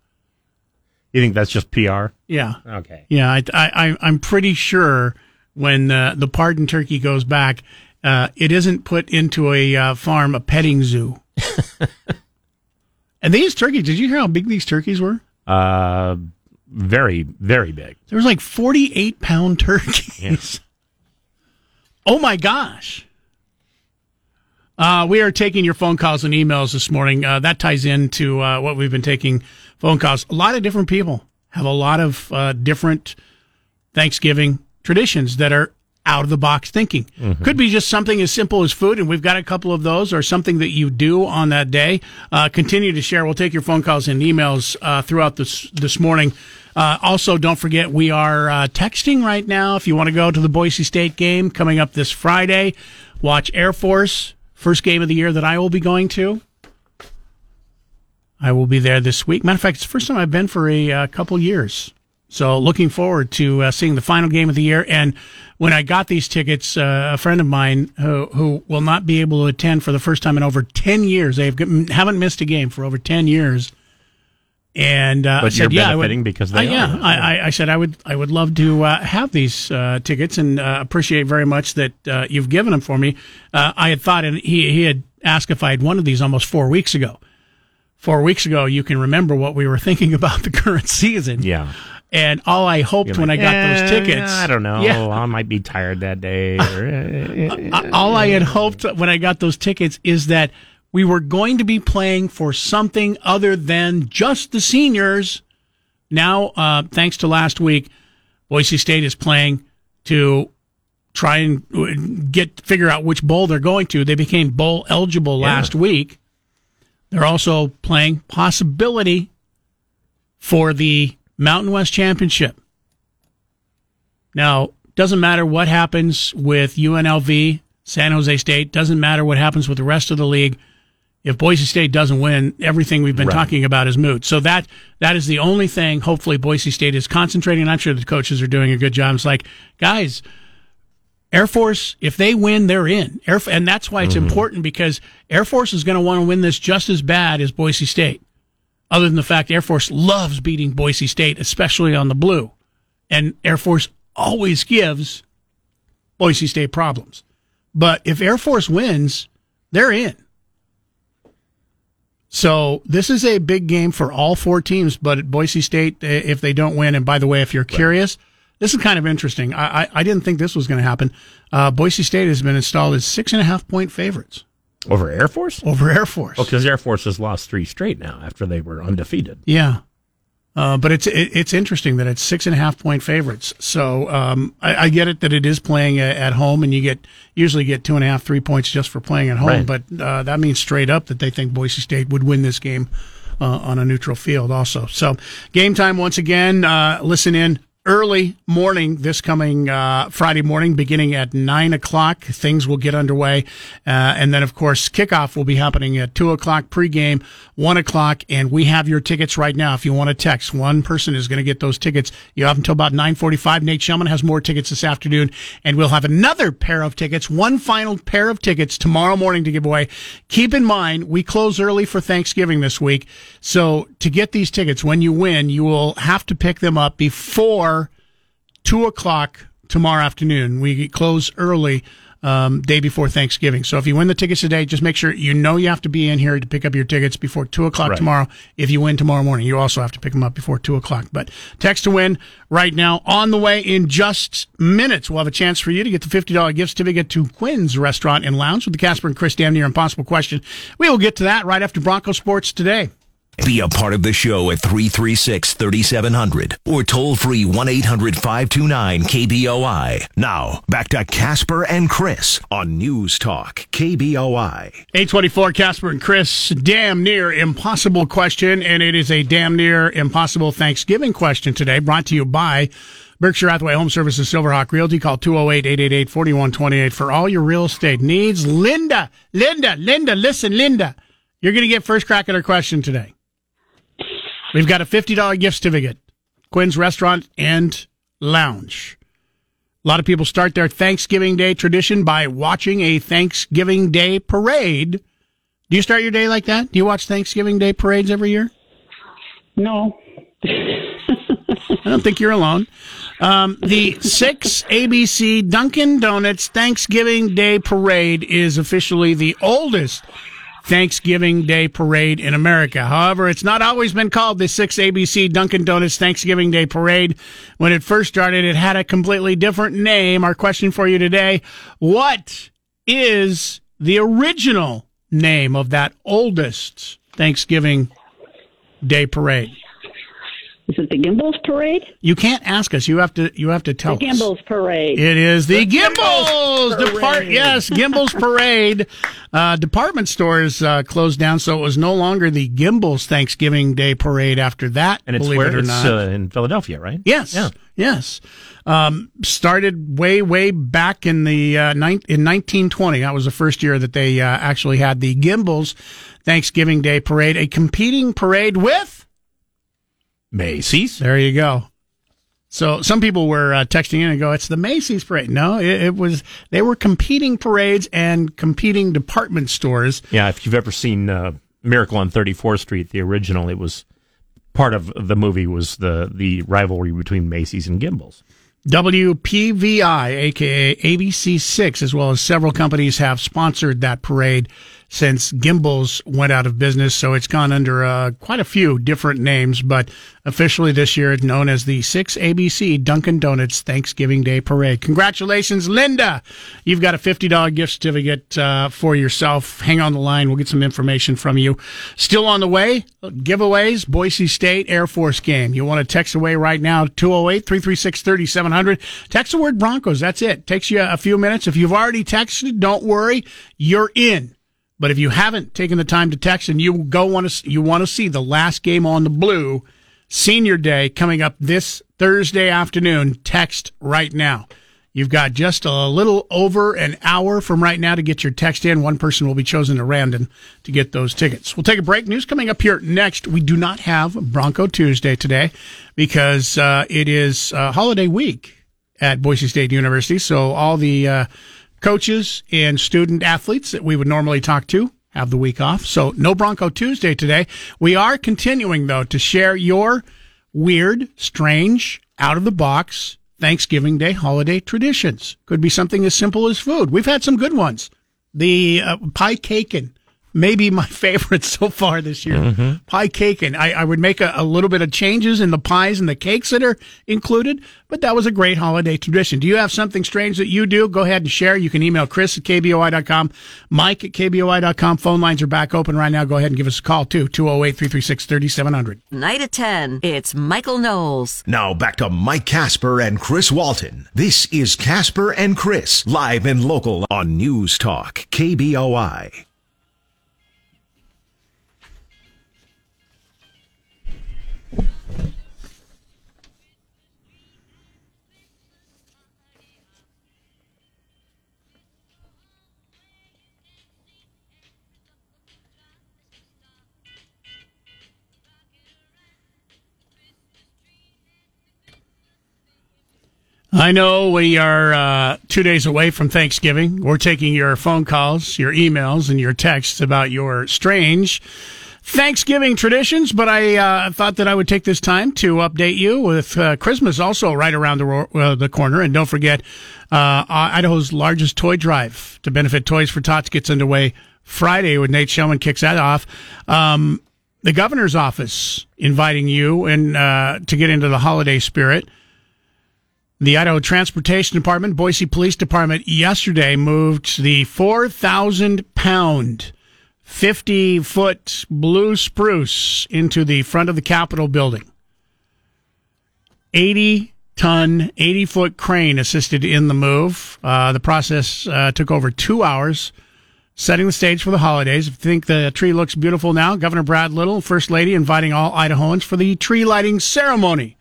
Speaker 3: You think that's just PR?
Speaker 4: Yeah.
Speaker 3: Okay.
Speaker 4: Yeah, I, I, I'm pretty sure when uh, the pardon turkey goes back, uh, it isn't put into a uh, farm, a petting zoo. and these turkeys, did you hear how big these turkeys were?
Speaker 3: Uh, very, very big.
Speaker 4: There was like 48 pound turkeys. Oh my gosh. Uh, we are taking your phone calls and emails this morning. Uh, that ties into uh, what we've been taking phone calls. A lot of different people have a lot of uh, different Thanksgiving traditions that are out of the box thinking. Could be just something as simple as food, and we've got a couple of those, or something that you do on that day. Uh, continue to share. We'll take your phone calls and emails uh, throughout this this morning. Uh, also, don't forget we are uh, texting right now. If you want to go to the Boise State game coming up this Friday, watch Air Force first game of the year that I will be going to. I will be there this week. Matter of fact, it's the first time I've been for a uh, couple years. So looking forward to uh, seeing the final game of the year. And when I got these tickets, uh, a friend of mine who, who will not be able to attend for the first time in over 10 years, they have, haven't missed a game for over 10 years. And uh, I said,
Speaker 3: you're
Speaker 4: yeah, I would-
Speaker 3: because they
Speaker 4: Uh, yeah,
Speaker 3: are.
Speaker 4: I, I, said I would I would love to uh, have these uh, tickets and uh, appreciate very much that uh, you've given them for me. Uh, I had thought, and he he had asked if I had one of these almost four weeks ago. Four weeks ago, you can remember what we were thinking about the current season.
Speaker 3: Yeah.
Speaker 4: And all I hoped
Speaker 3: You're
Speaker 4: when I got
Speaker 3: "Eh,
Speaker 4: those tickets,
Speaker 3: I don't know.
Speaker 4: Yeah,
Speaker 3: I might be tired that day. or-
Speaker 4: Uh, all I had hoped when I got those tickets is that we were going to be playing for something other than just the seniors. Now, uh, thanks to last week, Boise State is playing to try and uh, get figure out which bowl they're going to. They became bowl eligible
Speaker 3: Yeah.
Speaker 4: last week. They're also playing possibility for the Mountain West Championship. Now, doesn't matter what happens with UNLV, San Jose State, doesn't matter what happens with the rest of the league. If Boise State doesn't win, everything we've been
Speaker 3: Right.
Speaker 4: talking about is moot. So that that is the only thing. Hopefully, Boise State is concentrating. I'm sure the coaches are doing a good job. It's like, guys, Air Force, if they win, they're in. Air, and that's why it's mm-hmm. important because Air Force is going to want to win this just as bad as Boise State. Other than the fact Air Force loves beating Boise State, especially on the blue, and Air Force always gives Boise State problems. But if Air Force wins, they're in. So this is a big game for all four teams. But at Boise State, eh, if they don't win, and by the way, if you're curious, this is kind of interesting. I, I, I didn't think this was going to happen. Uh, Boise State has been installed as six and a half point favorites
Speaker 3: Over Air Force?
Speaker 4: over Air Force.
Speaker 3: Well, because Air Force has lost three straight now after they were undefeated.
Speaker 4: Yeah. Uh, but it's it, it's interesting that it's six and a half point favorites. So um, I, I get it that it is playing a, at home, and you get usually get two and a half, three points just for playing at home.
Speaker 3: Right.
Speaker 4: But uh, that means straight up that they think Boise State would win this game uh, on a neutral field, also. So game time once again. Uh, listen in early morning this coming uh, Friday morning, beginning at nine o'clock. Things will get underway, uh, and then of course kickoff will be happening at two o'clock pregame, one o'clock, and we have your tickets right now. If you want to text, one person is going to get those tickets. You have until about nine forty-five. Nate Shellman has more tickets this afternoon, and we'll have another pair of tickets, one final pair of tickets tomorrow morning to give away. Keep in mind we close early for Thanksgiving this week, so to get these tickets when you win, you will have to pick them up before two o'clock tomorrow afternoon. We close early, um, day before Thanksgiving. So if you win the tickets today, just make sure you know you have to be in here to pick up your tickets before two o'clock
Speaker 3: Right.
Speaker 4: tomorrow. If you win tomorrow morning, you also have to pick them up before two o'clock. But text to win right now on the way in just minutes. We'll have a chance for you to get the $50 gift certificate to Quinn's Restaurant and Lounge with the Casper and Chris Damn Near Impossible question. We will get to that right after Bronco Sports today.
Speaker 2: Be a part of the show at 336 3700 or toll free 1 800 529 KBOI. Now, back to Casper and Chris on News Talk KBOI.
Speaker 4: 824 Casper and Chris, damn near impossible question, and it is a damn near impossible Thanksgiving question today, brought to you by Berkshire Hathaway Home Services Silverhawk Realty. Call 208-888-4128 for all your real estate needs. Linda, Linda, Linda, listen, Linda, you're going to get first crack at our question today. We've got a $50 gift certificate, Quinn's Restaurant and Lounge. A lot of people start their Thanksgiving Day tradition by watching a Thanksgiving Day parade. Do you start your day like that? Do you watch Thanksgiving Day parades every year?
Speaker 10: No.
Speaker 4: I don't think you're alone. Um, the six ABC Dunkin' Donuts Thanksgiving Day Parade is officially the oldest Thanksgiving Day Parade in America. However, it's not always been called the six ABC Dunkin' Donuts Thanksgiving Day Parade. When it first started, it had a completely different name. Our question for you today, what is the original name of that oldest Thanksgiving Day Parade?
Speaker 10: Is it the Gimbels Parade?
Speaker 4: You can't ask us. You have to. You have to tell
Speaker 10: the
Speaker 4: us.
Speaker 10: Gimbels Parade.
Speaker 4: It is the,
Speaker 10: The
Speaker 4: Gimbels,
Speaker 10: Gimbels
Speaker 4: Depart-
Speaker 10: Parade.
Speaker 4: yes, Gimbels Parade. Uh, department stores uh, closed down, so it was no longer the Gimbels Thanksgiving Day Parade after that.
Speaker 3: And it's
Speaker 4: believe
Speaker 3: where
Speaker 4: it or
Speaker 3: it's
Speaker 4: not.
Speaker 3: uh, in Philadelphia, right?
Speaker 4: Yes.
Speaker 3: Yeah.
Speaker 4: Yes. Um, started way, way back in the uh, nine, in 1920. That was the first year that they uh, actually had the Gimbels Thanksgiving Day Parade, a competing parade with
Speaker 3: Macy's.
Speaker 4: There you go. So some people were uh, texting in and go, "It's the Macy's parade." No, it, it was. They were competing parades and competing department stores.
Speaker 3: Yeah, if you've ever seen uh, Miracle on 34th Street, the original, it was part of the movie was the the rivalry between Macy's and Gimbels.
Speaker 4: WPVI, aka ABC6, as well as several companies have sponsored that parade since Gimbels went out of business. So it's gone under uh, quite a few different names, but officially this year it's known as the 6ABC Dunkin' Donuts Thanksgiving Day Parade. Congratulations, Linda! You've got a $50 gift certificate uh, for yourself. Hang on the line. We'll get some information from you. Still on the way, giveaways, Boise State Air Force game. You want to text away right now, 208 336 3700. Text the word Broncos. That's it. Takes you a few minutes. If you've already texted, don't worry. You're in. But if you haven't taken the time to text and you go want to you want to see the last game on the blue, senior day coming up this Thursday afternoon, text right now. You've got just a little over an hour from right now to get your text in. One person will be chosen at random to get those tickets. We'll take a break. News coming up here next. We do not have Bronco Tuesday today because uh, it is uh, holiday week at Boise State University. So all the uh, coaches and student athletes that we would normally talk to have the week off. So no Bronco Tuesday today. We are continuing though to share your weird, strange, out of the box Thanksgiving Day holiday traditions. Could be something as simple as food. We've had some good ones. The uh, pie cakin maybe my favorite so far this year.
Speaker 3: Mm-hmm.
Speaker 4: Pie cake, and I, I would make a, a, little bit of changes in the pies and the cakes that are included, but that was a great holiday tradition. Do you have something strange that you do? Go ahead and share. You can email Chris at KBOI.com, Mike at KBOI.com. Phone lines are back open right now. Go ahead and give us a call too, 208 336 3700.
Speaker 1: Night at 10, it's Michael Knowles.
Speaker 2: Now back to Mike Casper and Chris Walton. This is Casper and Chris, live and local on News Talk, KBOI.
Speaker 4: I know we are uh, two days away from Thanksgiving. We're taking your phone calls, your emails, and your texts about your strange Thanksgiving traditions, but I uh, thought that I would take this time to update you with uh, Christmas also right around the, uh, the corner. And don't forget, uh, Idaho's largest toy drive to benefit Toys for Tots gets underway Friday when Nate Shellman kicks that off. Um, the governor's office inviting you and uh, to get into the holiday spirit. The Idaho Transportation Department, Boise Police Department yesterday moved the 4,000 pound 50 foot blue spruce into the front of the Capitol building. 80 ton, 80 foot crane assisted in the move. Uh, the process uh, took over two hours, setting the stage for the holidays. If you think the tree looks beautiful now, Governor Brad Little, First Lady, inviting all Idahoans for the tree lighting ceremony,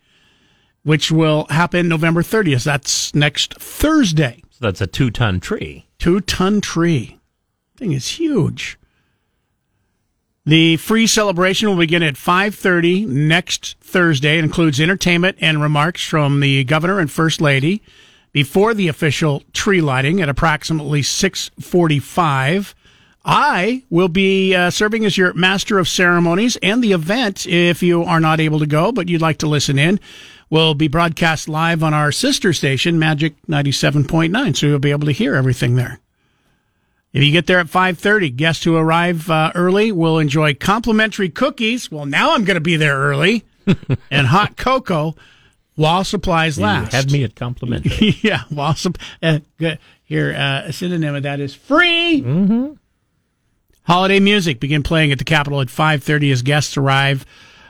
Speaker 4: which will happen November 30th. That's next Thursday.
Speaker 3: So that's a two ton tree.
Speaker 4: Two ton tree. Thing is huge. The free celebration will begin at 5:30 next Thursday. It includes entertainment and remarks from the governor and first lady before the official tree lighting at approximately 6:45. I will be uh, serving as your master of ceremonies and the event if you are not able to go but you'd like to listen in will be broadcast live on our sister station Magic 97.9 so you'll be able to hear everything there. If you get there at 5:30, guests who arrive uh, early will enjoy complimentary cookies. Well, now I'm going to be there early, and hot cocoa while supplies last.
Speaker 3: You had me at complimentary.
Speaker 4: yeah, while sup- uh, good. here uh, a synonym of that is free.
Speaker 3: Mm-hmm.
Speaker 4: Holiday music begin playing at the Capitol at 5:30 as guests arrive.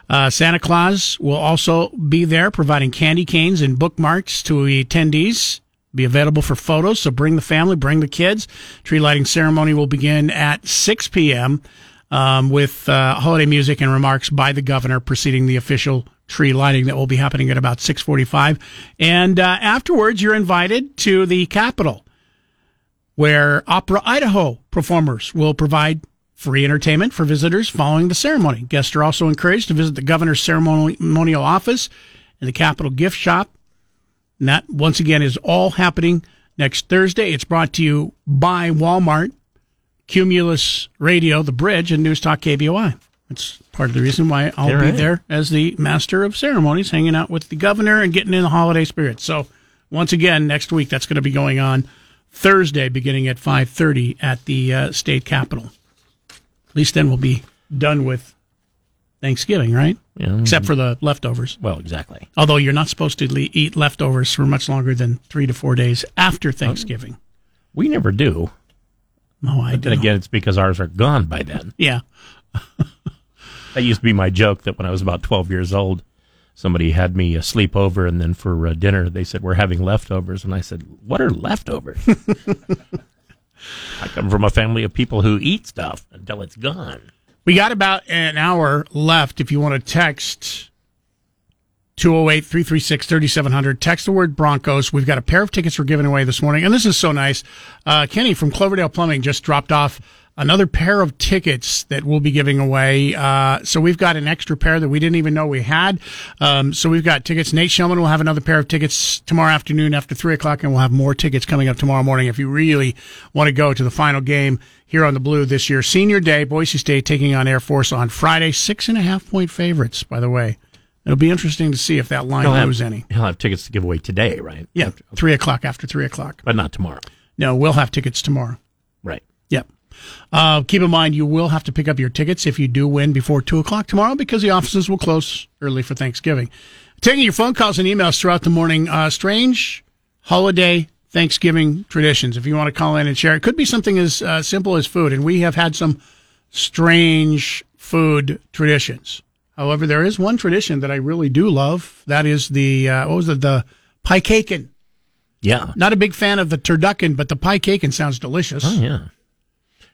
Speaker 4: Uh, Santa Claus will also be there, providing candy canes and bookmarks to attendees be available for photos. So bring the family, bring the kids. Tree lighting ceremony will begin at 6 p.m. Um, with uh, holiday music and remarks by the governor preceding the official tree lighting that will be happening at about 6:45. And uh, afterwards, you're invited to the Capitol, where Opera Idaho performers will provide free entertainment for visitors following the ceremony. Guests are also encouraged to visit the governor's ceremonial office and the Capitol gift shop and that, once again, is all happening next Thursday. It's brought to you by Walmart, Cumulus Radio, The Bridge, and News Talk KBOI. That's part of the reason why I'll
Speaker 3: All
Speaker 4: be there as the master of ceremonies, hanging out with the governor and getting in the holiday spirit. So, once again, next week that's going to be going on Thursday, beginning at five thirty at the uh, state capitol. At least then we'll be done with Thanksgiving, right?
Speaker 3: Yeah.
Speaker 4: Except for the leftovers.
Speaker 3: Well, exactly.
Speaker 4: Although you're not supposed to le- eat leftovers for much longer than three to four days after Thanksgiving.
Speaker 3: We never do.
Speaker 4: Oh, I
Speaker 3: But
Speaker 4: do.
Speaker 3: then again, it's because ours are gone by then.
Speaker 4: Yeah.
Speaker 3: That used to be my joke that when I was about 12 years old, somebody had me uh, sleep over, and then for uh, dinner, they said, We're having leftovers. And I said, What are leftovers? I come from a family of people who eat stuff until it's gone.
Speaker 4: We got about an hour left if you want to text 208 336 3700. Text the word Broncos. We've got a pair of tickets we're giving away this morning. And this is so nice. Uh, Kenny from Cloverdale Plumbing just dropped off another pair of tickets that we'll be giving away. Uh, so we've got an extra pair that we didn't even know we had. Um, so we've got tickets. Nate Shellman will have another pair of tickets tomorrow afternoon after three o'clock, and we'll have more tickets coming up tomorrow morning. If you really want to go to the final game here on the Blue this year, Senior Day, Boise State taking on Air Force on Friday. Six and a half point favorites, by the way. It'll be interesting to see if that line
Speaker 3: He'll have,
Speaker 4: moves any.
Speaker 3: he'll have tickets to give away today, right?
Speaker 4: Yeah, three o'clock after three o'clock.
Speaker 3: But not tomorrow.
Speaker 4: No, we'll have tickets tomorrow.
Speaker 3: Right.
Speaker 4: Yep. Uh, keep in mind, you will have to pick up your tickets if you do win before 2 o'clock tomorrow because the offices will close early for Thanksgiving. Taking your phone calls and emails throughout the morning. Uh, strange holiday Thanksgiving traditions. If you want to call in and share, it could be something as uh, simple as food. And we have had some strange food traditions. However, there is one tradition that I really do love. That is the, uh, what was it, the pie cakin.
Speaker 3: Yeah.
Speaker 4: Not a big fan of the turducken, but the pie cakin sounds delicious.
Speaker 3: Oh, yeah.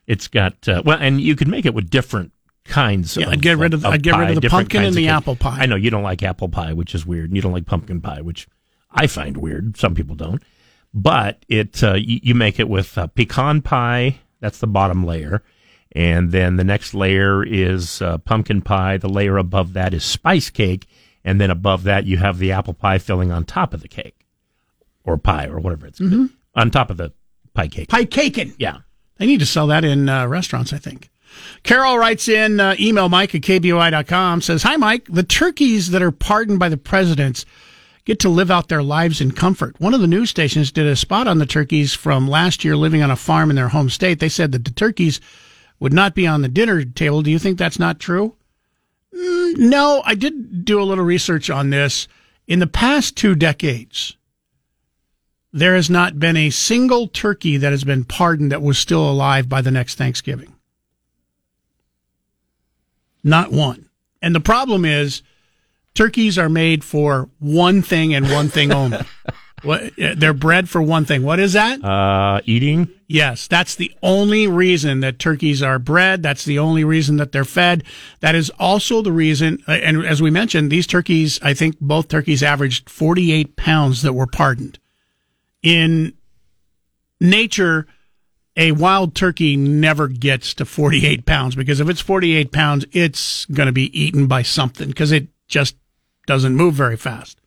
Speaker 3: It's got, uh, well, and you can make it with different kinds
Speaker 4: Yeah,
Speaker 3: of
Speaker 4: I'd get rid of-
Speaker 3: of
Speaker 4: I'd get rid of the pumpkin and the apple pie.
Speaker 3: I know you don't like apple pie, which is weird. and You don't like pumpkin pie, which I find weird. Some people don't. But it uh, you, you make it with uh, pecan pie. That's the bottom layer. And then the next layer is uh, pumpkin pie. The layer above that is spice cake. And then above that, you have the apple pie filling on top of the cake or pie or whatever it's
Speaker 4: Mhm.
Speaker 3: on top of the pie cake.
Speaker 4: Pie cakin.
Speaker 3: Yeah.
Speaker 4: They need to sell that in uh, restaurants, I think. Carol writes in uh, email Mike at KBOI.com says, Hi, Mike. The turkeys that are pardoned by the presidents get to live out their lives in comfort. One of the news stations did a spot on the turkeys from last year living on a farm in their home state. They said that the turkeys would not be on the dinner table. Do you think that's not true? Mm, no, I did do a little research on this. In the past two decades, there has not been a single turkey that has been pardoned that was still alive by the next Thanksgiving. Not one. And the problem is turkeys are made for one thing and one thing only. what, they're bred for one thing. What is that?
Speaker 3: Uh, eating.
Speaker 4: Yes, that's the only reason that turkeys are bred. That's the only reason that they're fed. That is also the reason, uh, and as we mentioned, these turkeys, I think both turkeys averaged 48 pounds that were pardoned. In nature, a wild turkey never gets to 48 pounds because if it's 48 pounds, it's going to be eaten by something because it just doesn't move very fast.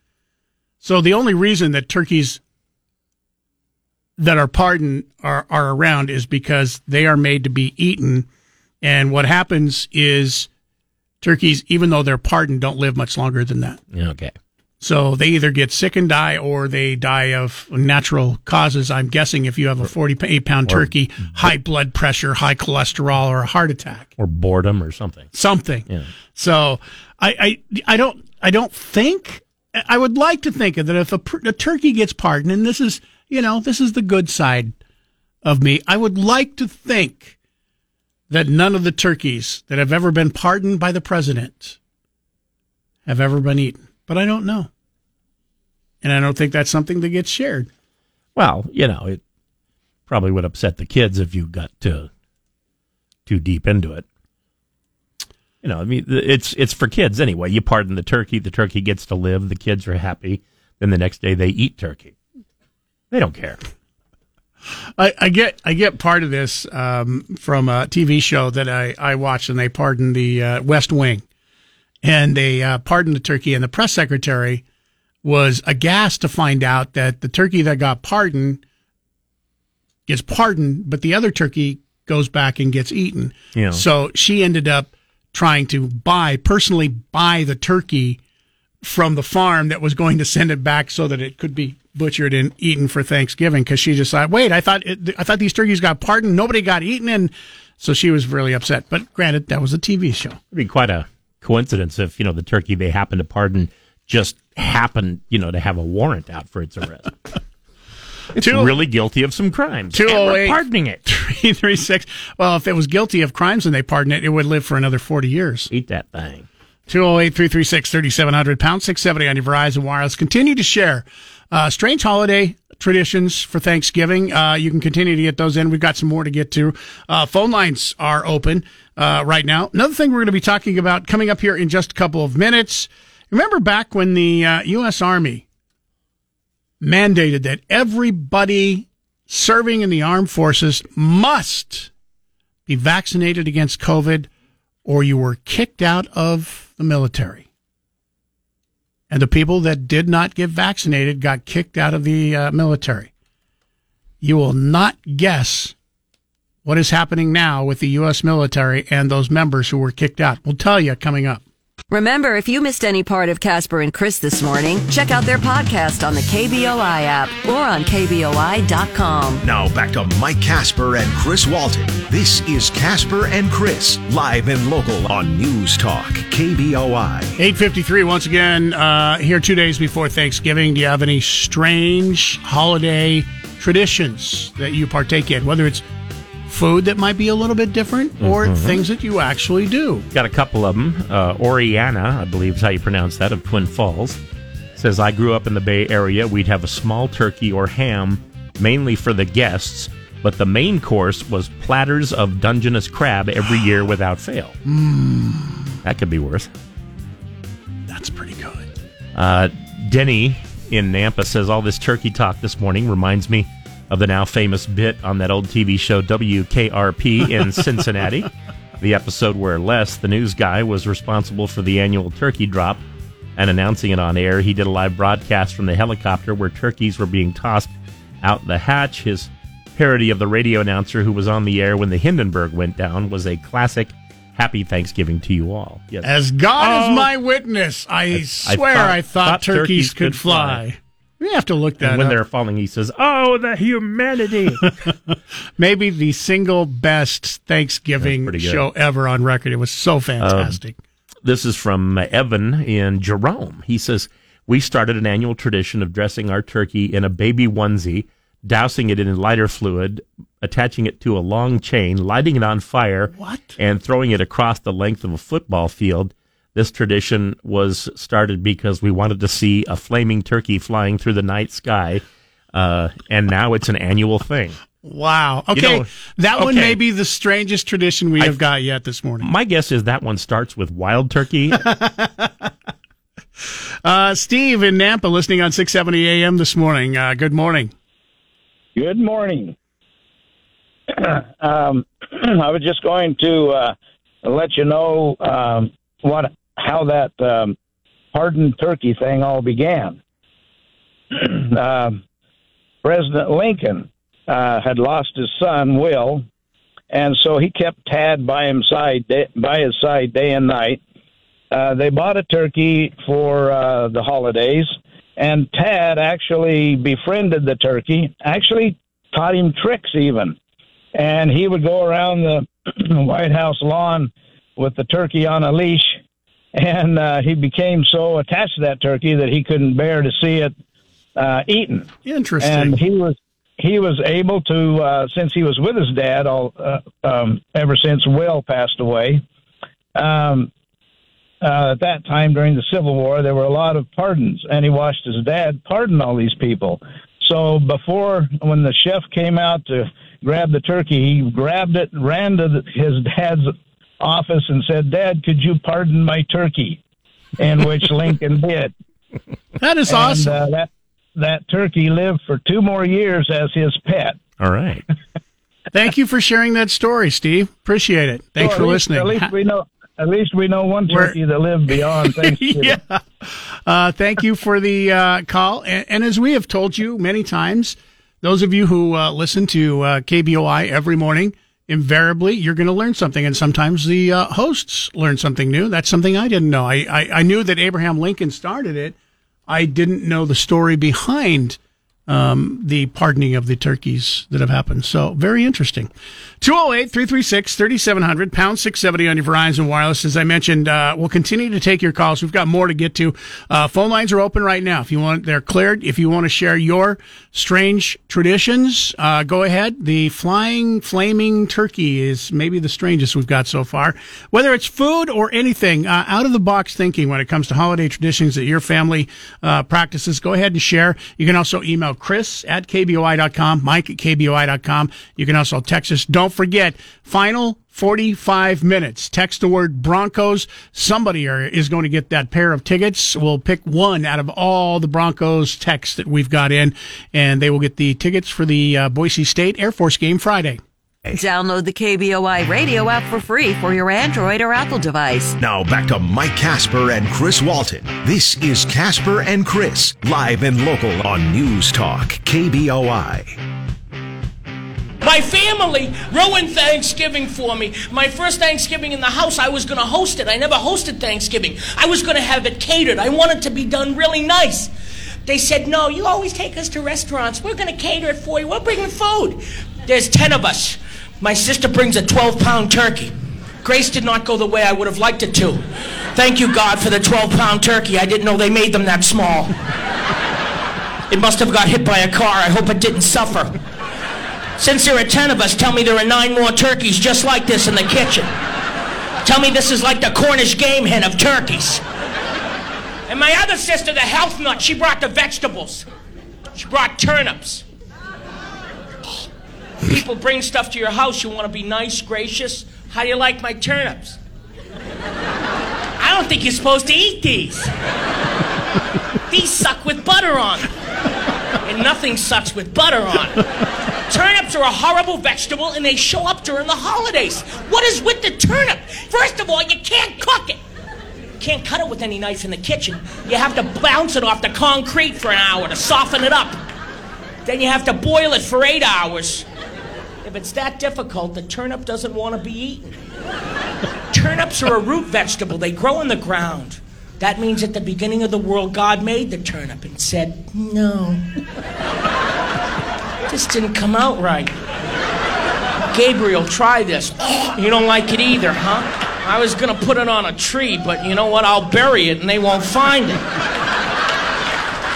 Speaker 4: So the only reason that turkeys that are pardoned are, are around is because they are made to be eaten. And what happens is turkeys, even though they're pardoned, don't live much longer than that.
Speaker 3: Okay.
Speaker 4: So they either get sick and die or they die of natural causes. I'm guessing if you have a 48 pound turkey, high blood pressure, high cholesterol, or a heart attack.
Speaker 3: Or boredom or something.
Speaker 4: Something.
Speaker 3: Yeah.
Speaker 4: So I, I, I don't, I don't think, I would like to think that if a, a turkey gets pardoned, and this is, you know, this is the good side of me, I would like to think that none of the turkeys that have ever been pardoned by the president have ever been eaten. But I don't know. And I don't think that's something that gets shared.
Speaker 3: Well, you know, it probably would upset the kids if you got too too deep into it. You know, I mean, it's it's for kids anyway. You pardon the turkey, the turkey gets to live, the kids are happy. Then the next day they eat turkey. They don't care.
Speaker 4: I, I get I get part of this um, from a TV show that I, I watched, and they pardoned the uh, West Wing, and they uh, pardoned the turkey, and the press secretary was aghast to find out that the turkey that got pardoned gets pardoned, but the other turkey goes back and gets eaten.
Speaker 3: Yeah.
Speaker 4: So she ended up trying to buy personally buy the turkey from the farm that was going to send it back so that it could be butchered and eaten for Thanksgiving because she decided, wait, I thought it, I thought these turkeys got pardoned, nobody got eaten, and So she was really upset. But granted, that was a TV show.
Speaker 3: It'd be quite a coincidence if, you know, the turkey they happened to pardon just happened, you know, to have a warrant out for its arrest. It's
Speaker 4: Two-
Speaker 3: really guilty of some crimes.
Speaker 4: Two
Speaker 3: and
Speaker 4: oh eight
Speaker 3: pardoning it.
Speaker 4: three three six. Well, if it was guilty of crimes and they pardoned it, it would live for another forty years.
Speaker 3: Eat that thing.
Speaker 4: 208-336-3700, pound 670 on your Verizon Wireless. Continue to share uh, strange holiday traditions for Thanksgiving. Uh, you can continue to get those in. We've got some more to get to. Uh, phone lines are open uh, right now. Another thing we're going to be talking about coming up here in just a couple of minutes. Remember back when the uh, U.S. Army mandated that everybody serving in the armed forces must be vaccinated against COVID or you were kicked out of the military. And the people that did not get vaccinated got kicked out of the uh, military. You will not guess what is happening now with the U.S. military and those members who were kicked out. We'll tell you coming up.
Speaker 1: Remember, if you missed any part of Casper and Chris this morning, check out their podcast on the KBOI app or on KBOI.com.
Speaker 2: Now back to Mike Casper and Chris Walton. This is Casper and Chris, live and local on News Talk, KBOI.
Speaker 4: 853 once again, uh, here two days before Thanksgiving. Do you have any strange holiday traditions that you partake in? Whether it's food that might be a little bit different or
Speaker 3: Mhm.
Speaker 4: things that you actually do.
Speaker 3: Got a couple of them. Uh, Oriana, I believe is how you pronounce that, of Twin Falls, says, I grew up in the Bay Area. We'd have a small turkey or ham, mainly for the guests, but the main course was platters of Dungeness crab every year without fail.
Speaker 4: Mm,
Speaker 3: That could be worse.
Speaker 4: that's pretty good.
Speaker 3: Uh, Denny in Nampa says, All this turkey talk this morning reminds me of the now famous bit on that old TV show WKRP in Cincinnati. The episode where Les, the news guy, was responsible for the annual turkey drop and announcing it on air. He did a live broadcast from the helicopter where turkeys were being tossed out the hatch. His parody of the radio announcer who was on the air when the Hindenburg went down was a classic Happy Thanksgiving to you all. Yes.
Speaker 4: As God
Speaker 3: Oh.
Speaker 4: is my witness, I,
Speaker 3: I
Speaker 4: swear
Speaker 3: thought-
Speaker 4: I thought,
Speaker 3: thought
Speaker 4: turkeys,
Speaker 3: turkeys
Speaker 4: could
Speaker 3: could
Speaker 4: fly.
Speaker 3: fly.
Speaker 4: We have to look that
Speaker 3: And when
Speaker 4: up.
Speaker 3: they're falling, he says, "Oh, the humanity!"
Speaker 4: Maybe the single best Thanksgiving
Speaker 3: That's pretty good.
Speaker 4: show ever on record. It was so um, fantastic.
Speaker 3: This is from Evan in Jerome. He says, We started an annual tradition of dressing our turkey in a baby onesie, dousing it in lighter fluid, attaching it to a long chain, lighting it on fire,
Speaker 4: what?
Speaker 3: and throwing it across the length of a football field. This tradition was started because we wanted to see a flaming turkey flying through the night sky, uh, and now it's an annual thing.
Speaker 4: wow.
Speaker 3: You
Speaker 4: Okay.
Speaker 3: know,
Speaker 4: that one
Speaker 3: okay.
Speaker 4: may be the strangest tradition we have got yet this morning.
Speaker 3: My guess is that one starts with wild turkey.
Speaker 4: Uh, Steve in Nampa listening on 670 AM this morning. Uh, good morning.
Speaker 15: Good morning. um, I was just going to uh, let you know um, what how that um, hardened turkey thing all began. um, President Lincoln uh, had lost his son Will, and so he kept Tad by his side day, by his side day and night. Uh, they bought a turkey for uh, the holidays, and Tad actually befriended the turkey. Actually, taught him tricks even, and he would go around the White House lawn with the turkey on a leash. And uh, he became so attached to that turkey that he couldn't bear to see it uh, eaten.
Speaker 4: Interesting.
Speaker 15: And he was he was able to uh, since he was with his dad all uh, um, ever since Will passed away. Um, uh, at that time during the Civil War, there were a lot of pardons, and he watched his dad pardon all these people. So before, when the chef came out to grab the turkey, he grabbed it, ran to the, his dad's office, and said, "Dad, could you pardon my turkey?" In which Lincoln did.
Speaker 4: That is
Speaker 15: And,
Speaker 4: awesome.
Speaker 15: Uh, that that turkey lived for two more years as his pet.
Speaker 3: All right.
Speaker 4: Thank you for sharing that story, Steve. Appreciate it. Thanks
Speaker 15: So
Speaker 4: for
Speaker 15: least-
Speaker 4: listening.
Speaker 15: At least we know. At least we know one
Speaker 4: We're-
Speaker 15: turkey that lived beyond Thanksgiving.
Speaker 4: yeah. Uh, thank you for the uh, call. And, and as we have told you many times, those of you who uh, listen to uh, KBOI every morning, invariably you're going to learn something. And sometimes the uh, hosts learn something new. That's something I didn't know. I, I, I knew that Abraham Lincoln started it. I didn't know the story behind um, the pardoning of the turkeys that have happened. So very interesting. 208 336 3700, pound 670 on your Verizon Wireless. As I mentioned, uh, we'll continue to take your calls. We've got more to get to. Uh, phone lines are open right now. If you want, they're cleared. If you want to share your strange traditions, uh, go ahead. The flying, flaming turkey is maybe the strangest we've got so far. Whether it's food or anything, uh, out of the box thinking when it comes to holiday traditions that your family uh, practices, go ahead and share. You can also email Chris at KBOI.com, Mike at KBOI.com. You can also text us. Don't forget, final 45 minutes. Text the word Broncos. Somebody are- is going to get that pair of tickets. We'll pick one out of all the Broncos texts that we've got in, and they will get the tickets for the uh, Boise State Air Force game Friday.
Speaker 1: Download the KBOI radio app for free for your Android or Apple device.
Speaker 2: Now back to Mike Casper and Chris Walton. This is Casper and Chris, live and local on News Talk, KBOI.
Speaker 16: My family ruined Thanksgiving for me. My first Thanksgiving in the house, I was going to host it. I never hosted Thanksgiving. I was going to have it catered. I wanted to be done really nice. They said, No, you always take us to restaurants. We're going to cater it for you. We're bringing food. There's 10 of us. My sister brings a 12 pound turkey. Grace did not go the way I would have liked it to. Thank you, God, for the 12 pound turkey. I didn't know they made them that small. It must have got hit by a car. I hope it didn't suffer. Since there are 10 of us, tell me there are nine more turkeys just like this in the kitchen. Tell me this is like the Cornish game hen of turkeys. And my other sister, the health nut, she brought the vegetables. She brought turnips. People bring stuff to your house, you want to be nice, gracious. How do you like my turnips? I don't think you're supposed to eat these. These suck with butter on. Nothing sucks with butter on. Turnips are a horrible vegetable and they show up during the holidays. What is with the turnip? First of all, you can't cook it. You can't cut it with any knife in the kitchen. You have to bounce it off the concrete for an hour to soften it up. Then you have to boil it for eight hours. If it's that difficult, the turnip doesn't want to be eaten. Turnips are a root vegetable, they grow in the ground. That means at the beginning of the world, God made the turnip and said, No. This didn't come out right. Gabriel, try this. You don't like it either, huh? I was gonna put it on a tree, but you know what? I'll bury it and they won't find it.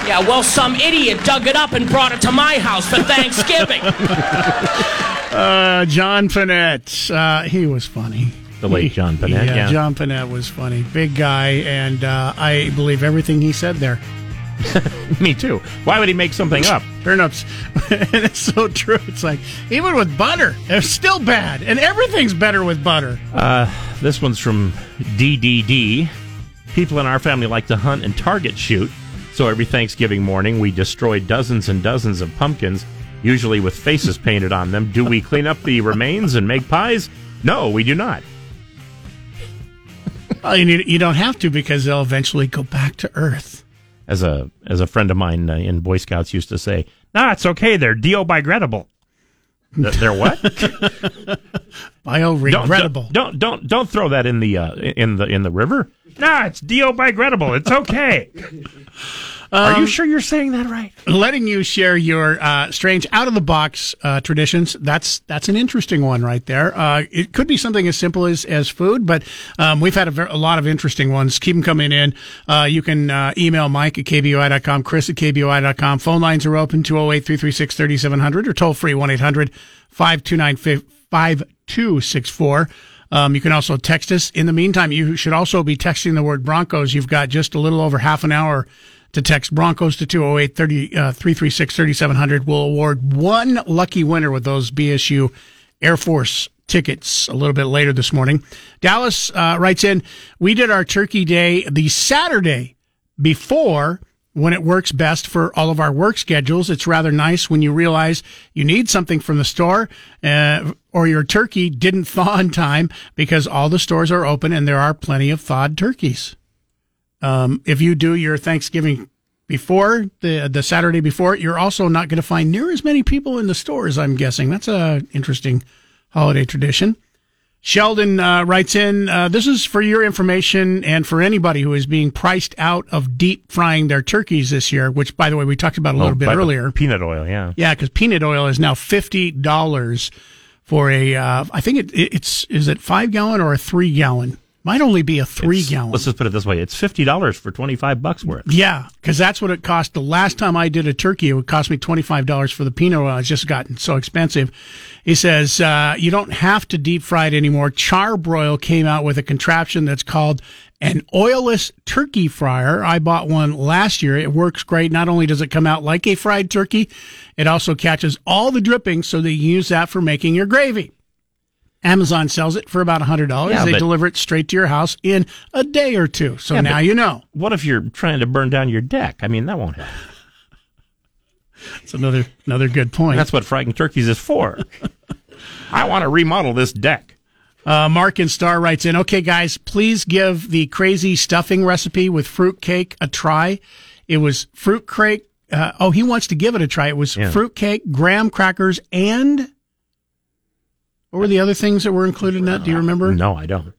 Speaker 16: Yeah, well, some idiot dug it up and brought it to my house for Thanksgiving.
Speaker 4: Uh, John Pinette, uh, he was funny.
Speaker 3: The late John Pinette,
Speaker 4: Yeah,
Speaker 3: yeah.
Speaker 4: John Pinette was funny. Big guy, and uh, I believe everything he said there.
Speaker 3: Me too. Why would he make something up?
Speaker 4: Turnips. and it's so true. It's like, even with butter, they're still bad. And everything's better with butter.
Speaker 3: Uh, this one's from DDD. People in our family like to hunt and target shoot, so every Thanksgiving morning we destroy dozens and dozens of pumpkins, usually with faces painted on them. Do we clean up the remains and make pies? No, we do not.
Speaker 4: Well, you, need, you don't have to because they'll eventually go back to Earth.
Speaker 3: As a as a friend of mine uh, in Boy Scouts used to say, "Nah, it's okay. They're biodegradable." Th- They're what?
Speaker 4: Bioregrettable.
Speaker 3: Don't, don't don't don't throw that in the uh, in the in the river. Nah, it's biodegradable. It's okay. Are you
Speaker 4: Um,
Speaker 3: sure you're saying that right?
Speaker 4: letting you share your uh, strange out of the box uh, traditions that's that's an interesting one right there uh, it could be something as simple as, as food but um, we've had a, ver- a lot of interesting ones keep them coming in uh, you can uh, email mike at kboi.com chris at kboi.com phone lines are open 208-336-3700 or toll free 1-800-529-5264 um, you can also text us. In the meantime, you should also be texting the word Broncos. You've got just a little over half an hour to text Broncos to 208 30, uh, 336 3700. We'll award one lucky winner with those BSU Air Force tickets a little bit later this morning. Dallas uh, writes in, we did our turkey day the Saturday before when it works best for all of our work schedules. It's rather nice when you realize you need something from the store uh, or your turkey didn't thaw in time because all the stores are open and there are plenty of thawed turkeys. Um, if you do your Thanksgiving before the the Saturday before, you're also not going to find near as many people in the stores. I'm guessing that's a interesting holiday tradition. Sheldon uh, writes in, uh, this is for your information and for anybody who is being priced out of deep frying their turkeys this year, which, by the way, we talked about a little
Speaker 3: Oh,
Speaker 4: bit earlier.
Speaker 3: Peanut oil, yeah.
Speaker 4: Yeah, because peanut oil is now $50 for a, uh, I think it, it's, is it five gallon or a three gallon? Might only be a three gallon.
Speaker 3: Let's just put it this way: it's fifty dollars for twenty five bucks worth.
Speaker 4: Yeah, because that's what it cost. The last time I did a turkey, it would cost me twenty five dollars for the peanut oil. It's just gotten so expensive. He says uh, you don't have to deep fry it anymore. Charbroil came out with a contraption that's called an oilless turkey fryer. I bought one last year. It works great. Not only does it come out like a fried turkey, it also catches all the drippings, so that you can use that for making your gravy. Amazon sells it for about hundred dollars.
Speaker 3: Yeah,
Speaker 4: they deliver it straight to your house in a day or two. So
Speaker 3: Yeah,
Speaker 4: now you know.
Speaker 3: What if you're trying to burn down your deck? I mean, that won't help.
Speaker 4: It's another another good point.
Speaker 3: That's what frightened turkeys is for. I want to remodel this deck.
Speaker 4: Uh, Mark and Star writes in, okay, guys, please give the crazy stuffing recipe with fruit cake a try. It was fruit cake. Uh, oh, he wants to give it a try. It was
Speaker 3: Yeah.
Speaker 4: fruit cake, graham crackers, and what were the other things that were included in that? Do you remember?
Speaker 3: No, I don't.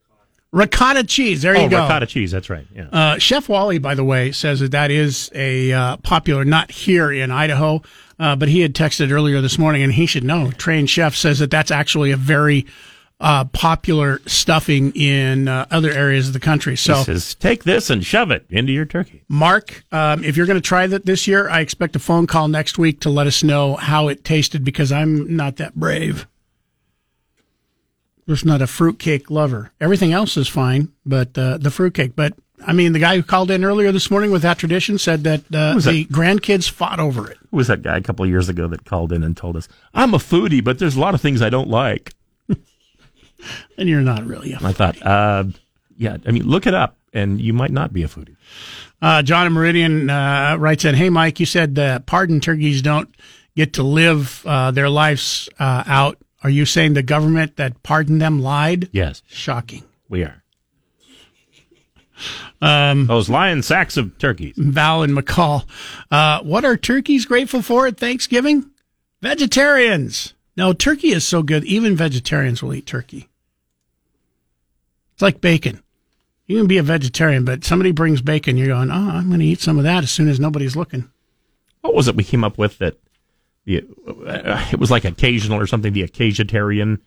Speaker 4: Ricotta cheese. There
Speaker 3: oh,
Speaker 4: you go.
Speaker 3: ricotta cheese. That's right. Yeah.
Speaker 4: Uh, Chef Wally, by the way, says that that is a uh, popular, not here in Idaho, uh, but he had texted earlier this morning, and he should know. Trained chef says that that's actually a very uh, popular stuffing in uh, other areas of the country. So,
Speaker 3: he says, take this and shove it into your turkey.
Speaker 4: Mark, um, if you're going to try that this year, I expect a phone call next week to let us know how it tasted because I'm not that brave. Just not a fruitcake lover. Everything else is fine, but uh, the fruitcake. But I mean, the guy who called in earlier this morning with that tradition said that uh, the grandkids fought over it.
Speaker 3: Who was that guy a couple of years ago that called in and told us, I'm a foodie, but there's a lot of things I don't like?
Speaker 4: And you're not really
Speaker 3: I thought, uh, yeah, I mean, look it up, and you might not be a foodie.
Speaker 4: Uh, John and Meridian uh, writes in, "Hey Mike, you said pardon turkeys don't get to live uh, their lives uh, out. Are you saying the government that pardoned them lied?
Speaker 3: Yes.
Speaker 4: Shocking.
Speaker 3: We are.
Speaker 4: Um,
Speaker 3: Those lion sacks of turkeys.
Speaker 4: Val and McCall, uh, what are turkeys grateful for at Thanksgiving? Vegetarians. No, turkey is so good. Even vegetarians will eat turkey. It's like bacon. You can be a vegetarian, but somebody brings bacon, you're going, oh, I'm going to eat some of that as soon as nobody's looking.
Speaker 3: What was it we came up with that it was like occasional or something, the occasionarian?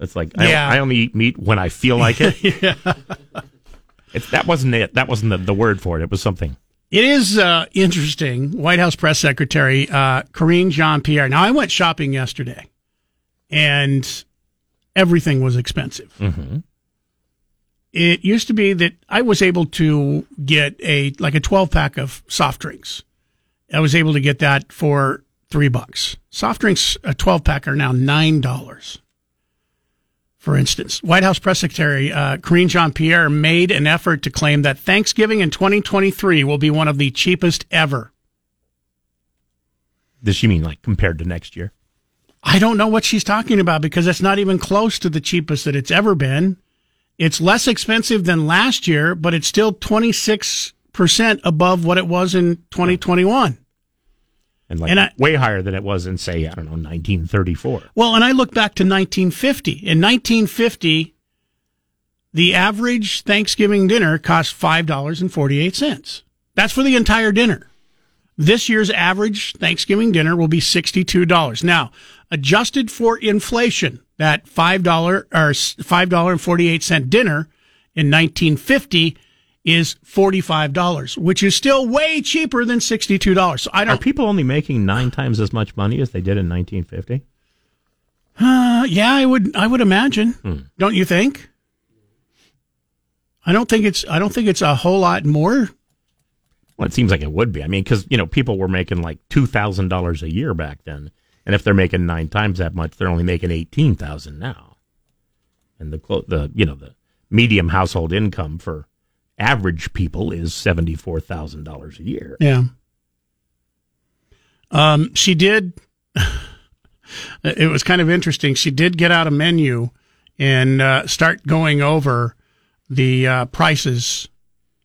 Speaker 3: It's like, I,
Speaker 4: Yeah.
Speaker 3: I only eat meat when I feel like it.
Speaker 4: yeah.
Speaker 3: It, that wasn't it. That wasn't the, the word for it. It was something.
Speaker 4: It is uh, interesting. White House Press Secretary uh, Karine Jean Pierre. Now, I went shopping yesterday, and everything was expensive.
Speaker 3: Mm-hmm.
Speaker 4: It used to be that I was able to get a like a twelve pack of soft drinks. I was able to get that for three bucks. Soft drinks, a twelve pack, are now nine dollars. For instance, White House Press Secretary uh, Karine Jean Pierre made an effort to claim that Thanksgiving in 2023 will be one of the cheapest ever.
Speaker 3: Does she mean like compared to next year?
Speaker 4: I don't know what she's talking about because it's not even close to the cheapest that it's ever been. It's less expensive than last year, but it's still 26% above what it was in 2021.
Speaker 3: And like
Speaker 4: And I-
Speaker 3: way higher than it was in, say, I don't know, 1934.
Speaker 4: Well, and I look back to 1950. In 1950, the average Thanksgiving dinner cost $5.48. That's for the entire dinner. This year's average Thanksgiving dinner will be $62. Now, adjusted for inflation, that $5 or $5.48 dinner in 1950 is $45, which is still way cheaper than $62. So I
Speaker 3: Are
Speaker 4: don't
Speaker 3: people only making nine times as much money as they did in 1950?
Speaker 4: Uh, yeah, I would. I would imagine.
Speaker 3: Hmm.
Speaker 4: Don't you think? I don't think it's. I don't think it's a whole lot more.
Speaker 3: Well, it seems like it would be. I mean, because you know, people were making like two thousand dollars a year back then, and if they're making nine times that much, they're only making eighteen thousand now. And the the you know the medium household income for average people is seventy four thousand dollars a year.
Speaker 4: Yeah. Um, she did. it was kind of interesting. She did get out a menu and uh, start going over the uh, prices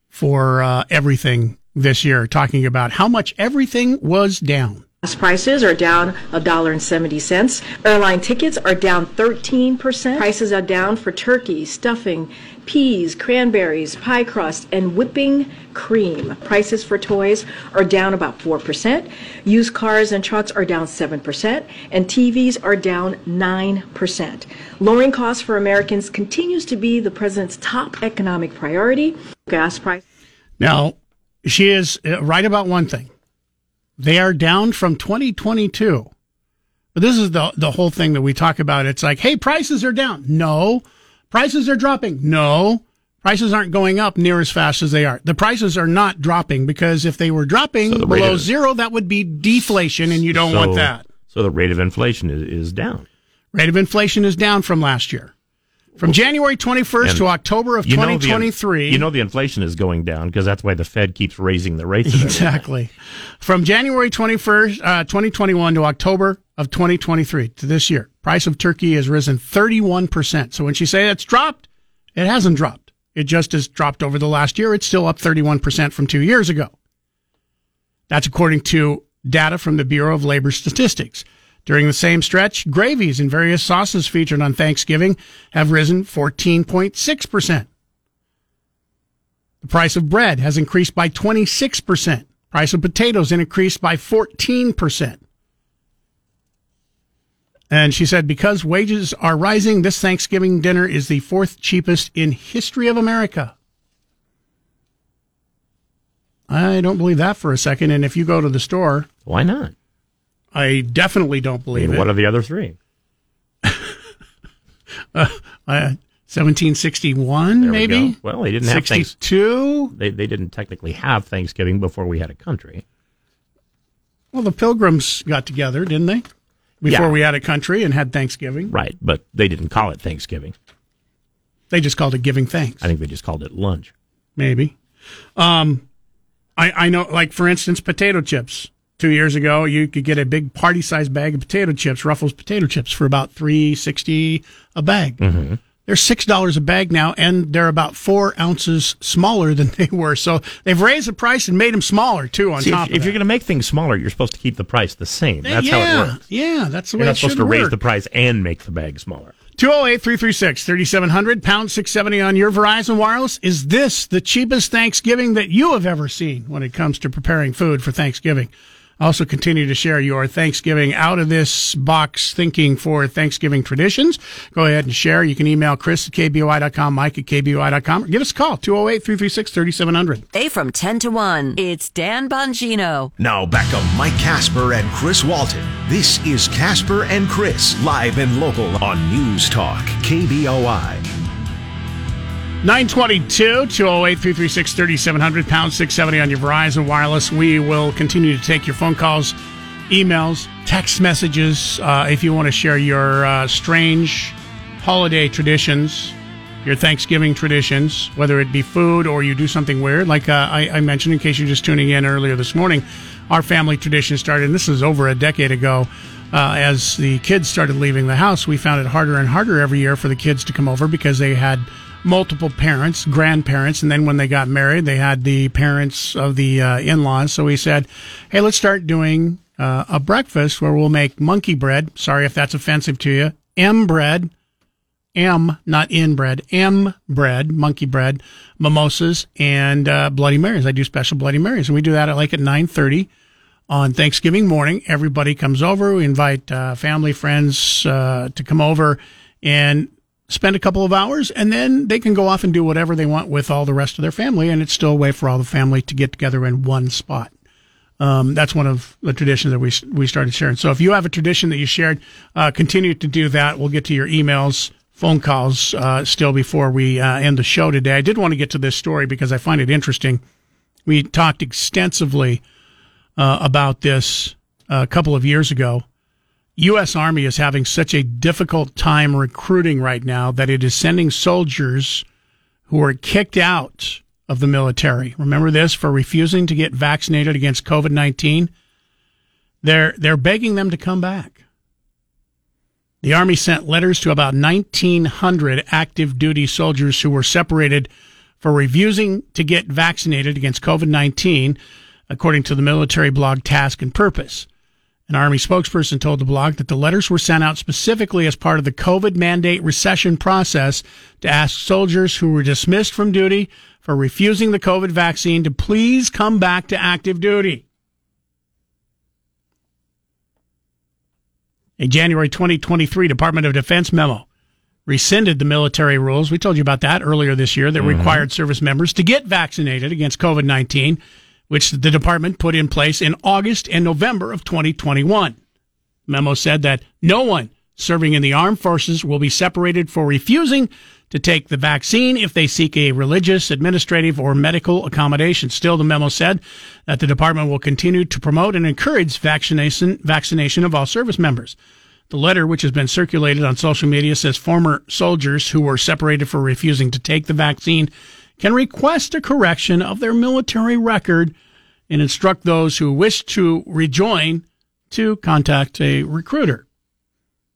Speaker 4: for uh, everything this year, talking about how much everything was down.
Speaker 17: Gas prices are down $1.70. Airline tickets are down 13%. Prices are down for turkey, stuffing, peas, cranberries, pie crust, and whipping cream. Prices for toys are down about 4%. Used cars and trucks are down 7%, and TVs are down 9%. Lowering costs for Americans continues to be the president's top economic priority. Gas price.
Speaker 4: Now, she is uh, right about one thing. They are down from 2022. But this is the the whole thing that we talk about. It's like, hey, prices are down. No. Prices are dropping. No. Prices aren't going up near as fast as they are. The prices are not dropping because if they were dropping
Speaker 3: So the
Speaker 4: below
Speaker 3: of-
Speaker 4: zero, that would be deflation, and you don't
Speaker 3: So-
Speaker 4: want that.
Speaker 3: So the rate of inflation is, is down.
Speaker 4: Rate of inflation is down from last year. From January 21st
Speaker 3: And
Speaker 4: to October of
Speaker 3: you know the-
Speaker 4: 2023.
Speaker 3: you know the inflation is going down because that's why the Fed keeps raising the rates.
Speaker 4: Exactly. From January 21st, uh, 2021 to October of 2023 to this year, price of turkey has risen 31%. So when she say it's dropped, it hasn't dropped. It just has dropped over the last year. It's still up 31% from two years ago. That's according to data from the Bureau of Labor Statistics. During the same stretch, gravies and various sauces featured on Thanksgiving have risen 14.6%. The price of bread has increased by 26%. Price of potatoes increased by 14%. And she said, because wages are rising, this Thanksgiving dinner is the fourth cheapest in history of America. I don't believe that for a second. And if you go to the store,
Speaker 3: why not?
Speaker 4: I definitely don't
Speaker 3: I
Speaker 4: believe
Speaker 3: mean,
Speaker 4: it.
Speaker 3: what are the other three?
Speaker 4: uh, uh, 1761,
Speaker 3: There we
Speaker 4: maybe?
Speaker 3: go. Well, they didn't have things.
Speaker 4: 62?
Speaker 3: They they didn't technically have Thanksgiving before we had a country.
Speaker 4: Well, the pilgrims got together, didn't they? Before
Speaker 3: Yeah.
Speaker 4: we had a country and had Thanksgiving.
Speaker 3: Right, but they didn't call it Thanksgiving.
Speaker 4: They just called it giving thanks.
Speaker 3: I think they just called it lunch.
Speaker 4: Maybe. Um, I, I know, like, for instance, potato chips. Two years ago, you could get a big party sized bag of potato chips, Ruffles potato chips, for about three sixty a bag.
Speaker 3: Mm-hmm.
Speaker 4: They're six dollars a bag now, and they're about four ounces smaller than they were. So they've raised the price and made them smaller too. On
Speaker 3: See,
Speaker 4: top
Speaker 3: if, if you're going to make things smaller, you're supposed to keep the price the same.
Speaker 4: Uh,
Speaker 3: that's
Speaker 4: yeah,
Speaker 3: how it works.
Speaker 4: Yeah, that's the
Speaker 3: You're
Speaker 4: way
Speaker 3: not
Speaker 4: it
Speaker 3: supposed to raise the price and make the bag smaller.
Speaker 4: 208 336 3700, pound 670 on your Verizon Wireless. Is this the cheapest Thanksgiving that you have ever seen when it comes to preparing food for Thanksgiving? Also, continue to share your Thanksgiving out of this box thinking for Thanksgiving traditions. Go ahead and share. You can email Chris at KBOI.com, Mike at KBOI.com, or give us a call, 208 336 3700.
Speaker 1: A from 10 to 1. It's Dan Bongino.
Speaker 2: Now back to Mike Casper and Chris Walton. This is Casper and Chris, live and local on News Talk, KBOI.
Speaker 4: 922 208 336 3700 pound 670 on your Verizon Wireless. We will continue to take your phone calls, emails, text messages. Uh, if you want to share your uh, strange holiday traditions, your Thanksgiving traditions, whether it be food or you do something weird, like uh, I, I mentioned in case you're just tuning in earlier this morning, our family tradition started, and this is over a decade ago. Uh, as the kids started leaving the house, we found it harder and harder every year for the kids to come over because they had multiple parents, grandparents, and then when they got married, they had the parents of the uh, in-laws. So we said, "Hey, let's start doing uh, a breakfast where we'll make monkey bread. Sorry if that's offensive to you. M bread, M, not in bread, M bread, monkey bread, mimosas, and uh, Bloody Marys. I do special Bloody Marys, and we do that at like at nine thirty on Thanksgiving morning. Everybody comes over. We invite uh, family, friends uh, to come over and spend a couple of hours, and then they can go off and do whatever they want with all the rest of their family, and it's still a way for all the family to get together in one spot. Um, that's one of the traditions that we we started sharing. So if you have a tradition that you shared, uh, continue to do that. We'll get to your emails, phone calls uh, still before we uh, end the show today. I did want to get to this story because I find it interesting. We talked extensively uh, about this a couple of years ago. U.S. Army is having such a difficult time recruiting right now that it is sending soldiers who are kicked out of the military. Remember this for refusing to get vaccinated against COVID nineteen. They're they're begging them to come back. The Army sent letters to about 1,900 active duty soldiers who were separated for refusing to get vaccinated against COVID 19, according to the military blog Task and Purpose. An Army spokesperson told the blog that the letters were sent out specifically as part of the COVID mandate recession process to ask soldiers who were dismissed from duty for refusing the COVID vaccine to please come back to active duty. A January 2023 Department of Defense memo rescinded the military rules. We told you about that earlier this year that
Speaker 3: Mhm.
Speaker 4: required service members to get vaccinated against COVID 19, which the department put in place in August and November of 2021. Memo said that no one serving in the armed forces will be separated for refusing to take the vaccine if they seek a religious, administrative, or medical accommodation. Still, the memo said that the department will continue to promote and encourage vaccination, vaccination of all service members. The letter, which has been circulated on social media, says former soldiers who were separated for refusing to take the vaccine can request a correction of their military record and instruct those who wish to rejoin to contact a recruiter.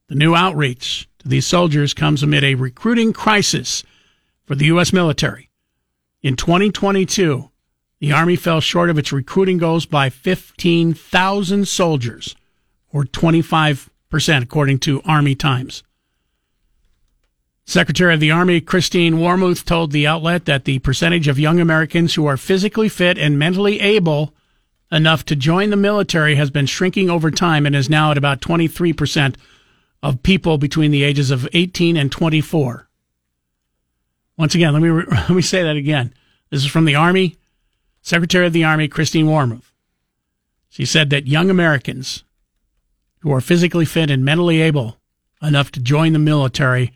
Speaker 4: The new outreach to these soldiers comes amid a recruiting crisis for the U.S. military. In 2022, the Army fell short of its recruiting goals by 15,000 soldiers, or 25%, according to Army Times. Secretary of the Army Christine Wormuth told the outlet that the percentage of young Americans who are physically fit and mentally able enough to join the military has been shrinking over time and is now at about 23% of people between the ages of 18 and 24. Once again, let me re- let me say that again. This is from the Army, Secretary of the Army Christine Wormuth. She said that young Americans who are physically fit and mentally able enough to join the military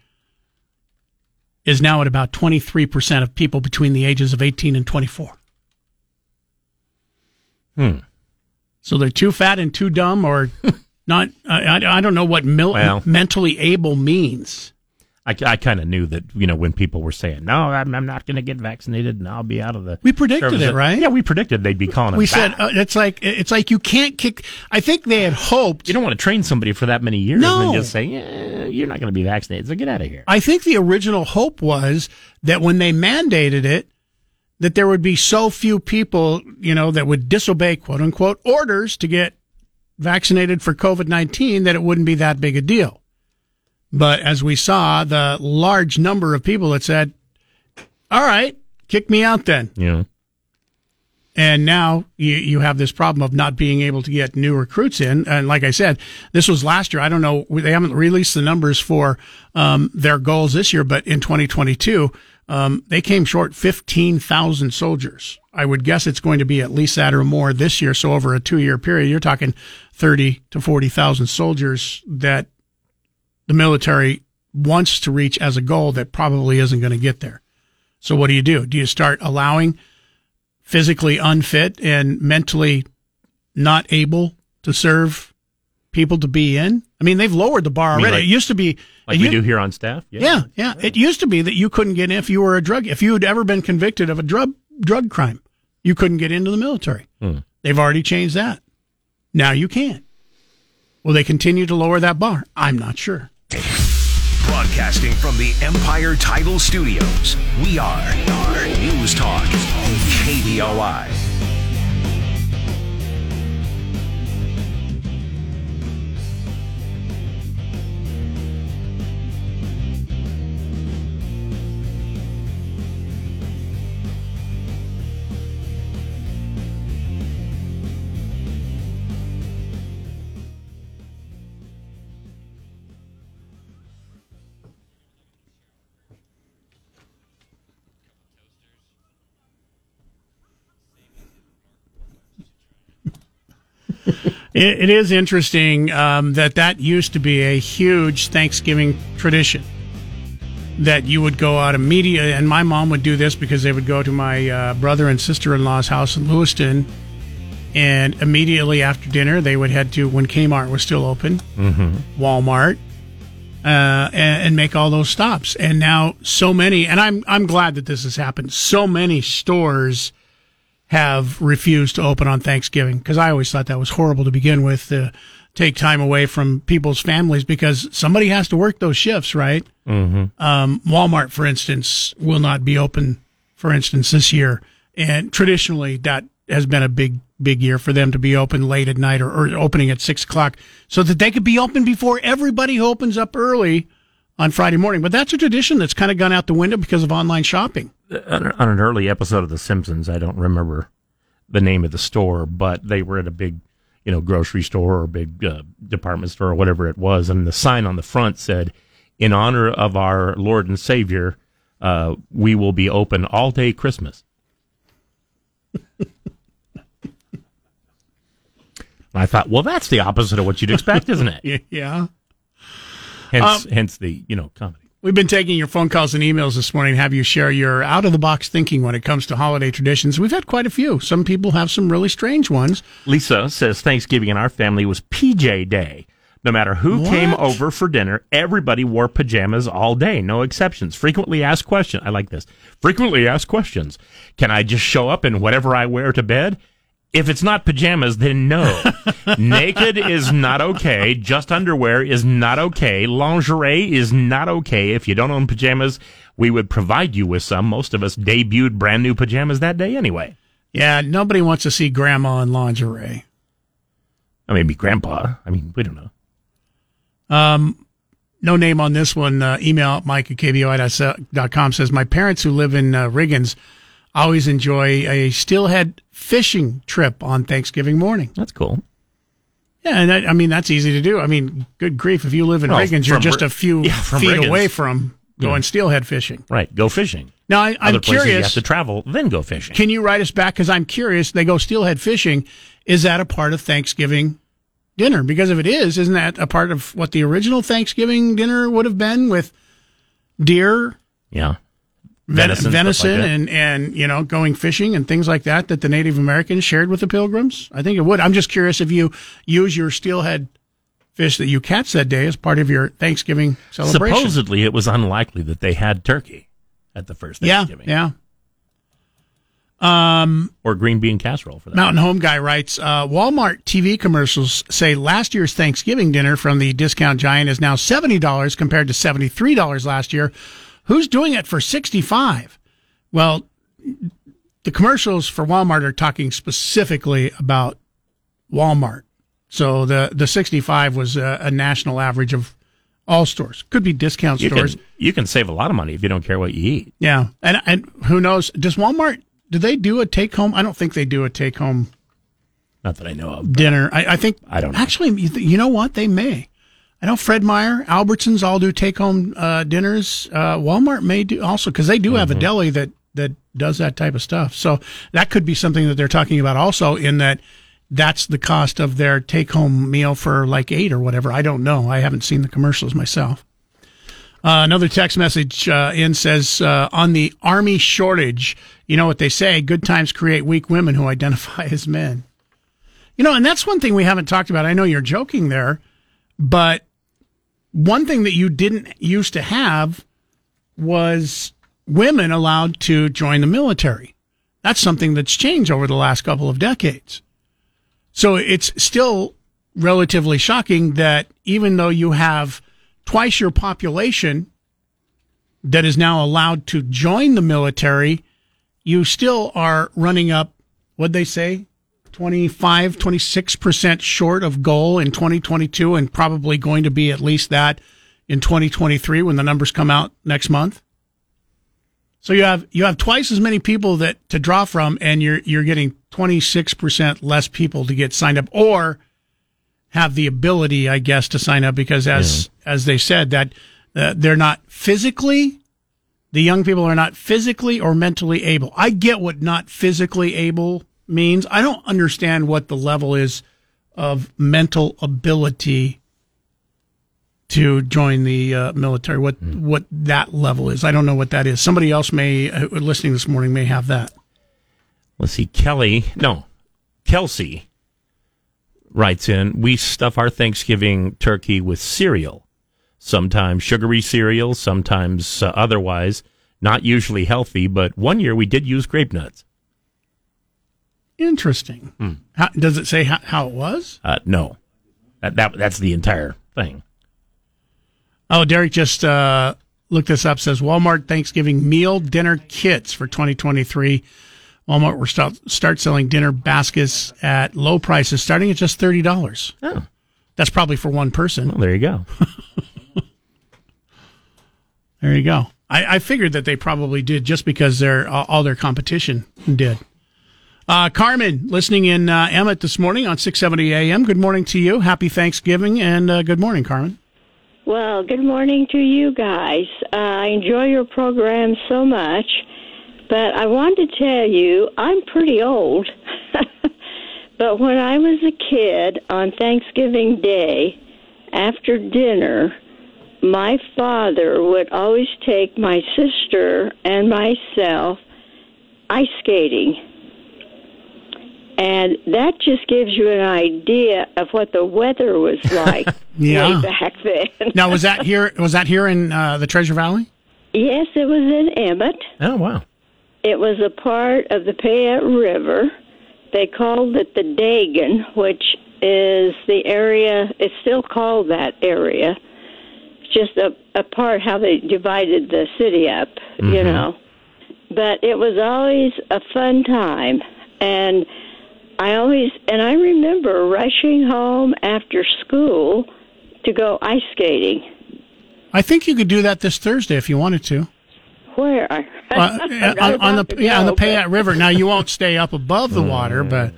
Speaker 4: is now at about 23% of people between the ages of 18 and 24.
Speaker 3: Hmm.
Speaker 4: So they're too fat and too dumb, or not. I, I, don't know what mil-
Speaker 3: Well.
Speaker 4: mentally able means.
Speaker 3: I, I kind of knew that, you know, when people were saying, no, I'm, I'm not going to get vaccinated and I'll be out of the.
Speaker 4: We predicted
Speaker 3: service,"
Speaker 4: it, right?
Speaker 3: Yeah, we predicted they'd be calling us
Speaker 4: We said uh, it's like it's like you can't kick. I think they had hoped.
Speaker 3: You don't want to train somebody for that many years
Speaker 4: No.
Speaker 3: and then just say, yeah, you're not going to be vaccinated, so get out of here.
Speaker 4: I think the original hope was that when they mandated it, that there would be so few people, you know, that would disobey quote unquote orders to get vaccinated for COVID 19 that it wouldn't be that big a deal. But as we saw, the large number of people that said, all right, kick me out then.
Speaker 3: Yeah.
Speaker 4: And now you, you have this problem of not being able to get new recruits in. And like I said, this was last year. I don't know. They haven't released the numbers for um, their goals this year, but in 2022, um, they came short 15,000 soldiers. I would guess it's going to be at least that or more this year. So over a two year period, you're talking 30 to 40,000 soldiers that the military wants to reach as a goal that probably isn't going to get there. So what do you do? Do you start allowing physically unfit and mentally not able to serve people to be in? I mean, they've lowered the bar already.
Speaker 3: like-
Speaker 4: it used to be
Speaker 3: Like
Speaker 4: it
Speaker 3: we do here on staff?
Speaker 4: Yeah, yeah. It used to be that you couldn't get in if you were a drug if you had ever been convicted of a drug drug crime, you couldn't get into the military.
Speaker 3: Hmm.
Speaker 4: They've already changed that. Now you can. Will they continue to lower that bar? I'm not sure.
Speaker 2: Broadcasting from the Empire Title Studios, we are News Talk, KBOI.
Speaker 4: It, it is interesting um, that that used to be a huge Thanksgiving tradition. That you would go out immediately, and my mom would do this because they would go to my uh, brother and sister in law's house in Lewiston, and immediately after dinner they would head to when Kmart was still open,
Speaker 3: Mm-hmm.
Speaker 4: Walmart, uh, and, and make all those stops. And now so many, and I'm I'm glad that this has happened. So many stores have refused to open on Thanksgiving because I always thought that was horrible to begin with. To take time away from people's families because somebody has to work those shifts, right?
Speaker 3: Mm-hmm.
Speaker 4: Um, Walmart, for instance, will not be open, for instance, this year. And traditionally, that has been a big big year for them to be open late at night or, or opening at six o'clock so that they could be open before everybody who opens up early on Friday morning. But that's a tradition that's kind of gone out the window because of online shopping.
Speaker 3: on on an early episode of The Simpsons, I don't remember the name of the store, but they were at a big, you know, grocery store or big uh, department store or whatever it was, and the sign on the front said, "In honor of our Lord and Savior, uh, we will be open all day Christmas." I thought, well, that's the opposite of what you'd expect, isn't it?
Speaker 4: yeah.
Speaker 3: Hence,
Speaker 4: Um,
Speaker 3: hence the you know comedy.
Speaker 4: We've been taking your phone calls and emails this morning. Have you share your out of the box thinking when it comes to holiday traditions? We've had quite a few. Some people have some really strange ones.
Speaker 3: Lisa says Thanksgiving in our family was PJ Day. No matter who
Speaker 4: What?
Speaker 3: came over for dinner, everybody wore pajamas all day, no exceptions. Frequently asked questions. I like this. Frequently asked questions. Can I just show up in whatever I wear to bed? If it's not pajamas, then no. Naked is not okay. Just underwear is not okay. Lingerie is not okay. If you don't own pajamas, we would provide you with some. Most of us debuted brand new pajamas that day anyway.
Speaker 4: Yeah, nobody wants to see grandma in lingerie.
Speaker 3: I mean, maybe grandpa. I mean, we don't know.
Speaker 4: Um, no name on this one. Uh, email mike at kboi.com says, My parents who live in uh, Riggins always enjoy a steelhead fishing trip on Thanksgiving morning.
Speaker 3: That's cool.
Speaker 4: Yeah, and that, I mean, that's easy to do. I mean, good grief. If you live in
Speaker 3: Well,
Speaker 4: Riggins, you're just a few
Speaker 3: Yeah,
Speaker 4: feet
Speaker 3: Riggins.
Speaker 4: away from going
Speaker 3: Yeah.
Speaker 4: steelhead fishing.
Speaker 3: Right. Go fishing.
Speaker 4: Now, I, I'm
Speaker 3: Other places you
Speaker 4: curious.
Speaker 3: have to travel, then go fishing.
Speaker 4: Can you write us back? Because I'm curious. They go steelhead fishing. Is that a part of Thanksgiving dinner? Because if it is, isn't that a part of what the original Thanksgiving dinner would have been with deer,
Speaker 3: Yeah.
Speaker 4: Ven-
Speaker 3: Venison,
Speaker 4: venison,
Speaker 3: like
Speaker 4: and and you know going fishing and things like that that the Native Americans shared with the Pilgrims? I think it would. I'm just curious if you use your steelhead fish that you catch that day as part of your Thanksgiving celebration.
Speaker 3: Supposedly, it was unlikely that they had turkey at the first
Speaker 4: yeah,
Speaker 3: Thanksgiving.
Speaker 4: yeah. Um,
Speaker 3: Or green bean casserole for that.
Speaker 4: Mountain Home Guy writes uh, Walmart TV commercials say last year's Thanksgiving dinner from the discount giant is now $70 compared to $73 last year. Who's doing it for 65 Well, the commercials for Walmart are talking specifically about Walmart. So the, the 65 was a, a national average of all stores. Could be discount
Speaker 3: You
Speaker 4: stores.
Speaker 3: can, you can save a lot of money if you don't care what you eat.
Speaker 4: Yeah, and and who knows? Does Walmart do they do a take home? I don't think they do a take home
Speaker 3: Not that I know of.
Speaker 4: dinner. I, I think
Speaker 3: I don't know.
Speaker 4: Actually, you, th- you know what? They may. I know Fred Meyer, Albertsons all do take home uh, dinners. Uh, Walmart may do also because they do have
Speaker 3: Mm-hmm.
Speaker 4: a deli that that does that type of stuff. So that could be something that they're talking about also in that that's the cost of their take home meal for like eight or whatever. I don't know. I haven't seen the commercials myself. Uh, another text message uh, in says uh, on the army shortage, you know what they say: good times create weak women who identify as men. You know, and that's one thing we haven't talked about. I know you're joking there, but one thing that you didn't used to have was women allowed to join the military. That's something that's changed over the last couple of decades. So it's still relatively shocking that even though you have twice your population that is now allowed to join the military, you still are running up, what'd they say? 25, 26% short of goal in 2022 and probably going to be at least that in 2023 when the numbers come out next month. So you have you have twice as many people that to draw from and you're you're getting 26% less people to get signed up or have the ability I guess to sign up because as as they said that uh, they're not physically the young people are not physically or mentally able. I get what not physically able means. I don't understand what the level is of mental ability to join the uh, military. What what that level is? I don't know what that is. Somebody else may uh, listening this morning may have that.
Speaker 3: Let's see. Kelly, no, Kelsey writes in We stuff our Thanksgiving turkey with cereal, sometimes sugary cereal, sometimes uh, otherwise. Not usually healthy, but one year we did use grape nuts.
Speaker 4: Interesting. How, does it say how, how it was?
Speaker 3: Uh, no, that, that that's the entire thing.
Speaker 4: Oh, Derek just uh, looked this up. Says Walmart Thanksgiving meal dinner kits for 2023 Walmart will start, start selling dinner baskets at low prices, starting at just thirty dollars.
Speaker 3: Oh,
Speaker 4: that's probably for one person.
Speaker 3: Well, there you go.
Speaker 4: there you go. I, I, figured that they probably did just because their all their competition did. Uh, Carmen, listening in uh, Emmett this morning on 670 AM. Good morning to you. Happy Thanksgiving and uh, good morning, Carmen.
Speaker 18: Well, good morning to you guys. Uh, I enjoy your program so much, but I want to tell you I'm pretty old. but when I was a kid on Thanksgiving Day, after dinner, my father would always take my sister and myself ice skating. And that just gives you an idea of what the weather was like
Speaker 4: yeah.
Speaker 18: way back then.
Speaker 4: now, was that here? Was that here in uh, the Treasure Valley?
Speaker 18: Yes, it was in Emmett.
Speaker 3: Oh wow!
Speaker 18: It was a part of the Payette River. They called it the Dagon, which is the area. It's still called that area. Just a, a part how they divided the city up, mm-hmm. you know. But it was always a fun time, and I always and I remember rushing home after school to go ice skating.
Speaker 4: I think you could do that this Thursday if you wanted to.
Speaker 18: Where?
Speaker 4: Uh, on, on, the yeah on the Payette River. Now you won't stay up above the water, but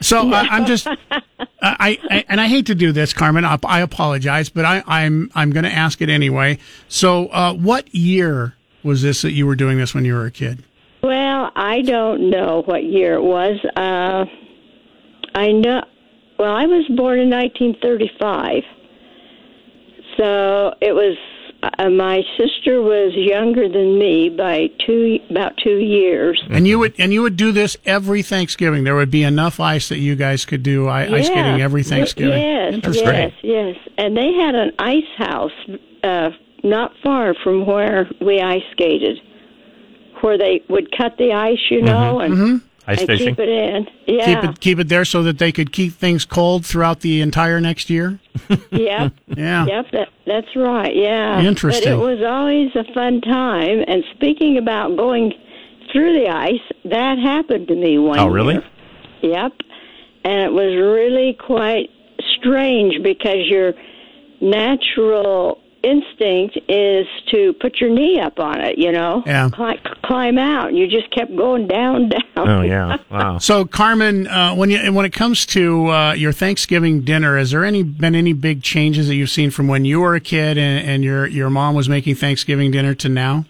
Speaker 4: so uh, I'm just I, I, and I hate to do this, Carmen. I, I apologize, but I, I'm I'm going to ask it anyway. So, uh, what year was this that you were doing this when you were a kid?
Speaker 18: Well, I don't know what year it was. Uh, I know. Well, I was born in 1935, so it was. Uh, my sister was younger than me by two, about two years.
Speaker 4: And you would and you would do this every Thanksgiving. There would be enough ice that you guys could do ice
Speaker 18: yeah.
Speaker 4: skating every Thanksgiving.
Speaker 18: Yes, yes, yes. And they had an ice house uh, not far from where we ice skated, where they would cut the ice, you know,
Speaker 4: mm-hmm.
Speaker 18: and.
Speaker 4: Mm-hmm
Speaker 3: Ice
Speaker 18: and
Speaker 3: fishing.
Speaker 18: Keep it in. Yeah.
Speaker 4: Keep it keep it there so that they could keep things cold throughout the entire next year.
Speaker 18: yep.
Speaker 4: Yeah.
Speaker 18: Yep. That, that's right. Yeah.
Speaker 4: Interesting.
Speaker 18: But it was always a fun time. And speaking about going through the ice, that happened to me one
Speaker 3: Oh, really?
Speaker 18: year. Yep. And it was really quite strange because your natural instinct is to put your knee up on it, you know,
Speaker 4: Yeah.
Speaker 18: climb, climb out. You just kept going down, down.
Speaker 3: Oh yeah, wow.
Speaker 4: So, Carmen, uh, when you when it comes to uh, your Thanksgiving dinner, has there any been any big changes that you've seen from when you were a kid and, and your your mom was making Thanksgiving dinner to now?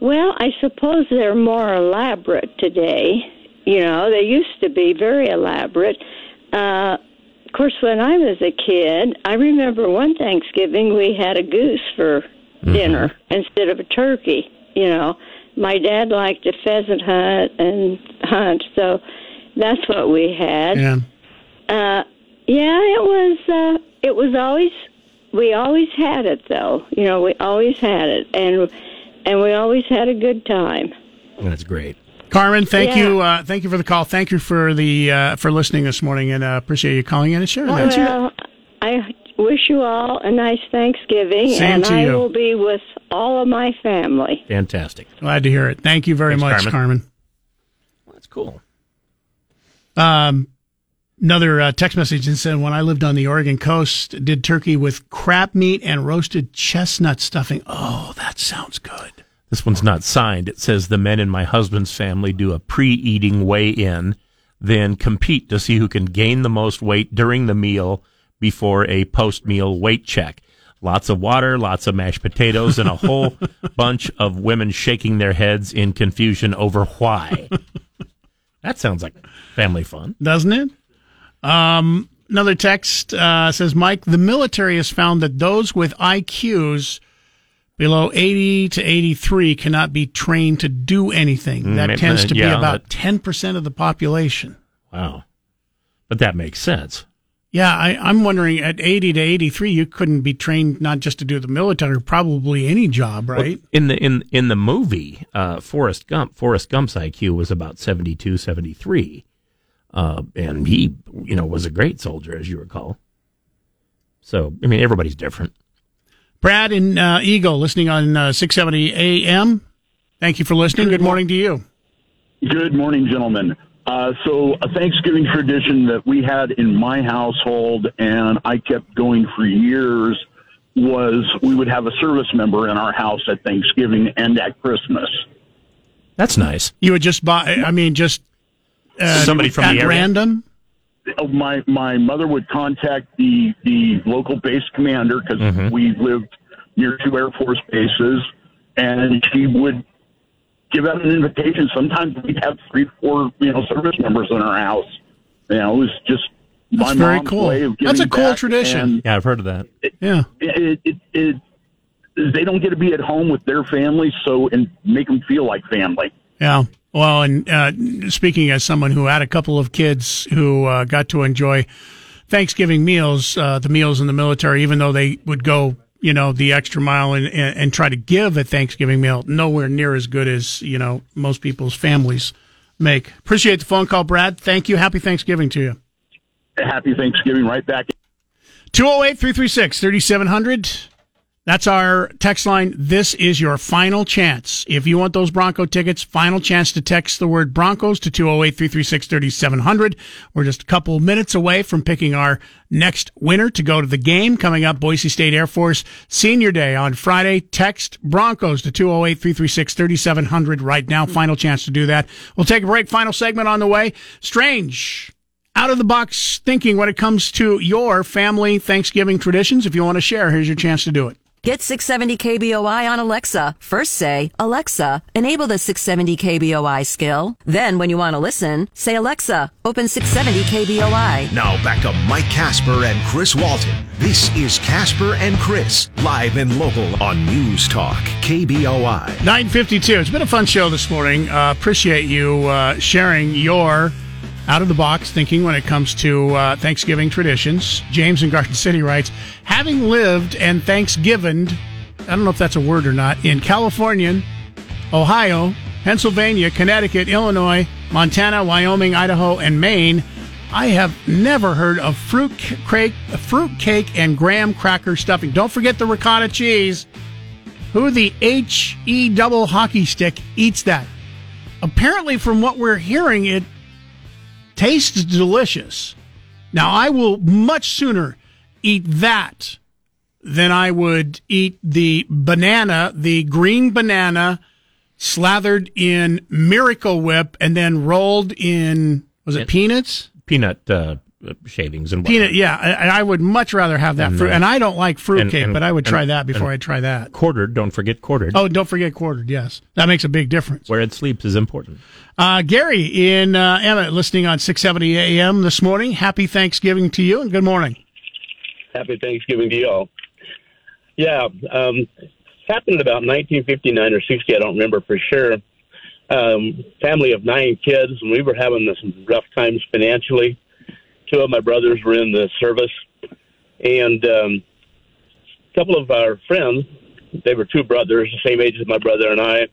Speaker 18: Well, I suppose they're more elaborate today. You know, they used to be very elaborate. Uh, of course, when I was a kid, I remember one Thanksgiving we had a goose for
Speaker 3: Mm-hmm.
Speaker 18: dinner instead of a turkey. You know, my dad liked to pheasant hunt and hunt, so that's what we had.
Speaker 4: Yeah.
Speaker 18: Uh, yeah, it was. Uh, it was always. We always had it, though. You know, we always had it, and and we always had a good time.
Speaker 3: That's great.
Speaker 4: Carmen, thank
Speaker 18: Yeah.
Speaker 4: you, uh, thank you for the call. Thank you for the uh, for listening this morning, and uh, appreciate you calling in and sharing that.
Speaker 18: Well, I wish you all a nice Thanksgiving,
Speaker 4: Same
Speaker 18: and
Speaker 4: to
Speaker 18: I
Speaker 4: you.
Speaker 18: will be with all of my family.
Speaker 3: Fantastic.
Speaker 4: Glad to hear it. Thank you very
Speaker 3: Thanks,
Speaker 4: much,
Speaker 3: Carmen.
Speaker 4: Carmen.
Speaker 3: That's cool.
Speaker 4: Um, another uh, text message and said, when I lived on the Oregon coast, did turkey with crab meat and roasted chestnut stuffing. Oh, that sounds good.
Speaker 3: This one's not signed. It says the men in my husband's family do a pre-eating weigh-in, then compete to see who can gain the most weight during the meal before a post-meal weight check. Lots of water, lots of mashed potatoes, and a whole bunch of women shaking their heads in confusion over why. that sounds like family fun.
Speaker 4: doesn't it? Um, another text uh, says, Mike, the military has found that those with IQs below 80 to 83 cannot be trained to do anything.
Speaker 3: Mm,
Speaker 4: That
Speaker 3: maybe-
Speaker 4: tends to
Speaker 3: yeah,
Speaker 4: be about 10% of the population.
Speaker 3: Wow. But that makes sense.
Speaker 4: Yeah, I, I'm wondering at 80 to 83, you couldn't be trained not just to do the military, probably any job, right?
Speaker 3: Well, in the in in the movie, uh, Forrest Gump, Forrest Gump's IQ was about 72, 73. Uh, and he, you know, was a great soldier, as you recall. So, I mean, everybody's different.
Speaker 4: Brad in uh, Eagle, listening on uh, 670 AM. Thank you for listening. Good morning to you.
Speaker 19: Good morning, gentlemen. Uh, so, a Thanksgiving tradition that we had in my household and I kept going for years was we would have a service member in our house at Thanksgiving and at Christmas.
Speaker 3: That's nice.
Speaker 4: You would just buy. I mean, just uh,
Speaker 3: Somebody from
Speaker 4: at
Speaker 3: the area?
Speaker 4: random.
Speaker 19: Oh, My my mother would contact the the local base commander because
Speaker 3: Mhm.
Speaker 19: we lived near two Air Force bases, and she would give out an invitation. Sometimes we'd have three, four, you know, service members in our house. You know, it was just
Speaker 4: That's
Speaker 19: my
Speaker 4: very
Speaker 19: mom's
Speaker 4: cool.
Speaker 19: way of
Speaker 4: That's a cool
Speaker 19: back,
Speaker 4: tradition.
Speaker 19: and
Speaker 3: Yeah, I've heard of that.
Speaker 4: Yeah.
Speaker 19: It, it, it, they don't get to be at home with their family, so and make them feel like family.
Speaker 4: Yeah. Well, and uh, speaking as someone who had a couple of kids who uh, got to enjoy Thanksgiving meals, uh, the meals in the military, even though they would go, you know, the extra mile and, and, and try to give a Thanksgiving meal, nowhere near as good as, you know, most people's families make. Appreciate the phone call, Brad. Thank you. Happy Thanksgiving to you.
Speaker 19: Happy Thanksgiving, right back.
Speaker 4: 208 336 3700. That's our text line. This is your final chance. If you want those Bronco tickets, final chance to text the word Broncos to 208 336 3700. We're just a couple minutes away from picking our next winner to go to the game coming up. Boise State Air Force Senior Day on Friday. Text Broncos to 208 336 3700 right now. Final chance to do that. We'll take a break. Final segment on the way. Strange out of the box thinking when it comes to your family Thanksgiving traditions. If you want to share, here's your chance to do it.
Speaker 1: Get 670 KBOI on Alexa. First say, Alexa, enable the 670 KBOI skill. Then when you want to listen, say, Alexa, open 670 KBOI.
Speaker 2: Now back to Mike Casper and Chris Walton. This is Casper and Chris, live and local on News Talk, KBOI.
Speaker 4: 952. It's been a fun show this morning. Uh, appreciate you uh, sharing your out of the box thinking when it comes to uh, Thanksgiving traditions. James in Garden City writes, having lived and Thanksgiving, I don't know if that's a word or not, in California, Ohio, Pennsylvania, Connecticut, Illinois, Montana, Wyoming, Idaho, and Maine, I have never heard of fruit cake, fruit cake and graham cracker stuffing. Don't forget the ricotta cheese. Who the H E double hockey stick eats that? Apparently, from what we're hearing, it tastes delicious. Now, I will much sooner eat that than I would eat the banana, the green banana slathered in Miracle Whip and then rolled in, was it peanuts?
Speaker 3: Peanut uh, shavings and
Speaker 4: Peanut, yeah. I, I would much rather have that
Speaker 3: And,
Speaker 4: fruit.
Speaker 3: uh,
Speaker 4: And I don't like
Speaker 3: and-
Speaker 4: fruitcake, but I would try
Speaker 3: and-
Speaker 4: that before I try that.
Speaker 3: Quartered, don't forget quartered.
Speaker 4: Oh, don't forget quartered. Yes, that makes a big difference.
Speaker 3: Where it sleeps is important.
Speaker 4: Uh, Gary in uh, Emmett, listening on 670 AM this morning. Happy Thanksgiving to you and good morning.
Speaker 20: Happy Thanksgiving to y'all. Yeah, um, happened about 1959 or 60. I don't remember for sure. Um, family of nine kids, and we were having some rough times financially. Two of my brothers were in the service, and um, a couple of our friends, they were two brothers, the same age as my brother and I,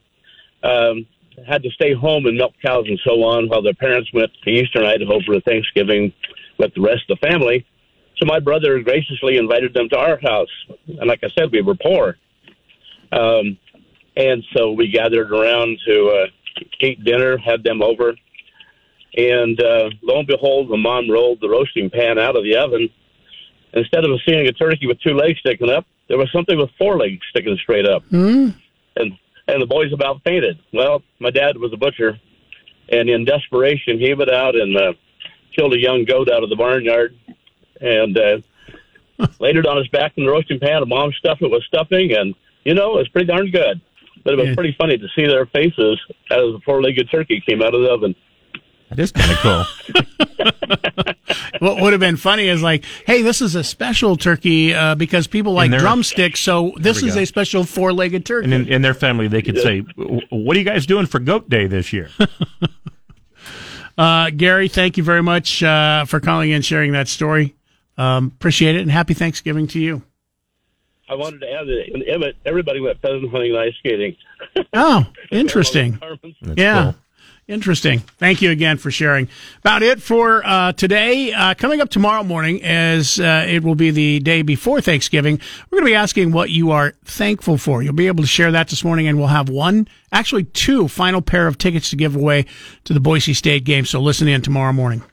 Speaker 20: um, had to stay home and milk cows and so on while their parents went to Eastern Idaho for Thanksgiving with the rest of the family. So my brother graciously invited them to our house, and like I said, we were poor, um, and so we gathered around to uh, eat dinner, had them over, and uh, lo and behold, the mom rolled the roasting pan out of the oven. Instead of seeing a turkey with two legs sticking up, there was something with four legs sticking straight up,
Speaker 4: Hmm?
Speaker 20: and and the boys about fainted. Well, my dad was a butcher, and in desperation, he went out and uh, killed a young goat out of the barnyard, and uh, laid it on his back in the roasting pan. And mom stuffed it with stuffing, and you know it was pretty darn good. But it was
Speaker 4: Yeah.
Speaker 20: pretty funny to see their faces as the four-legged turkey came out of the oven.
Speaker 3: That is kind of cool.
Speaker 4: What would have been funny is like, hey, this is a special turkey uh, because people like drumsticks, so this is
Speaker 3: go.
Speaker 4: a special four legged turkey.
Speaker 3: And in, in their family, they could say, "What are you guys doing for Goat Day this year?"
Speaker 4: Uh, Gary, thank you very much uh, for calling in, sharing that story. Um, appreciate it, and happy Thanksgiving to you.
Speaker 20: I wanted to add that in Emmett, everybody went pheasant hunting and ice skating.
Speaker 4: Oh, interesting.
Speaker 20: Carmen's.
Speaker 4: yeah, Interesting. Thank you again for sharing. About it for uh, today. Uh, coming up tomorrow morning, as uh, it will be the day before Thanksgiving, we're going to be asking what you are thankful for. You'll be able to share that this morning, and we'll have one, actually two, final pair of tickets to give away to the Boise State game. So listen in tomorrow morning.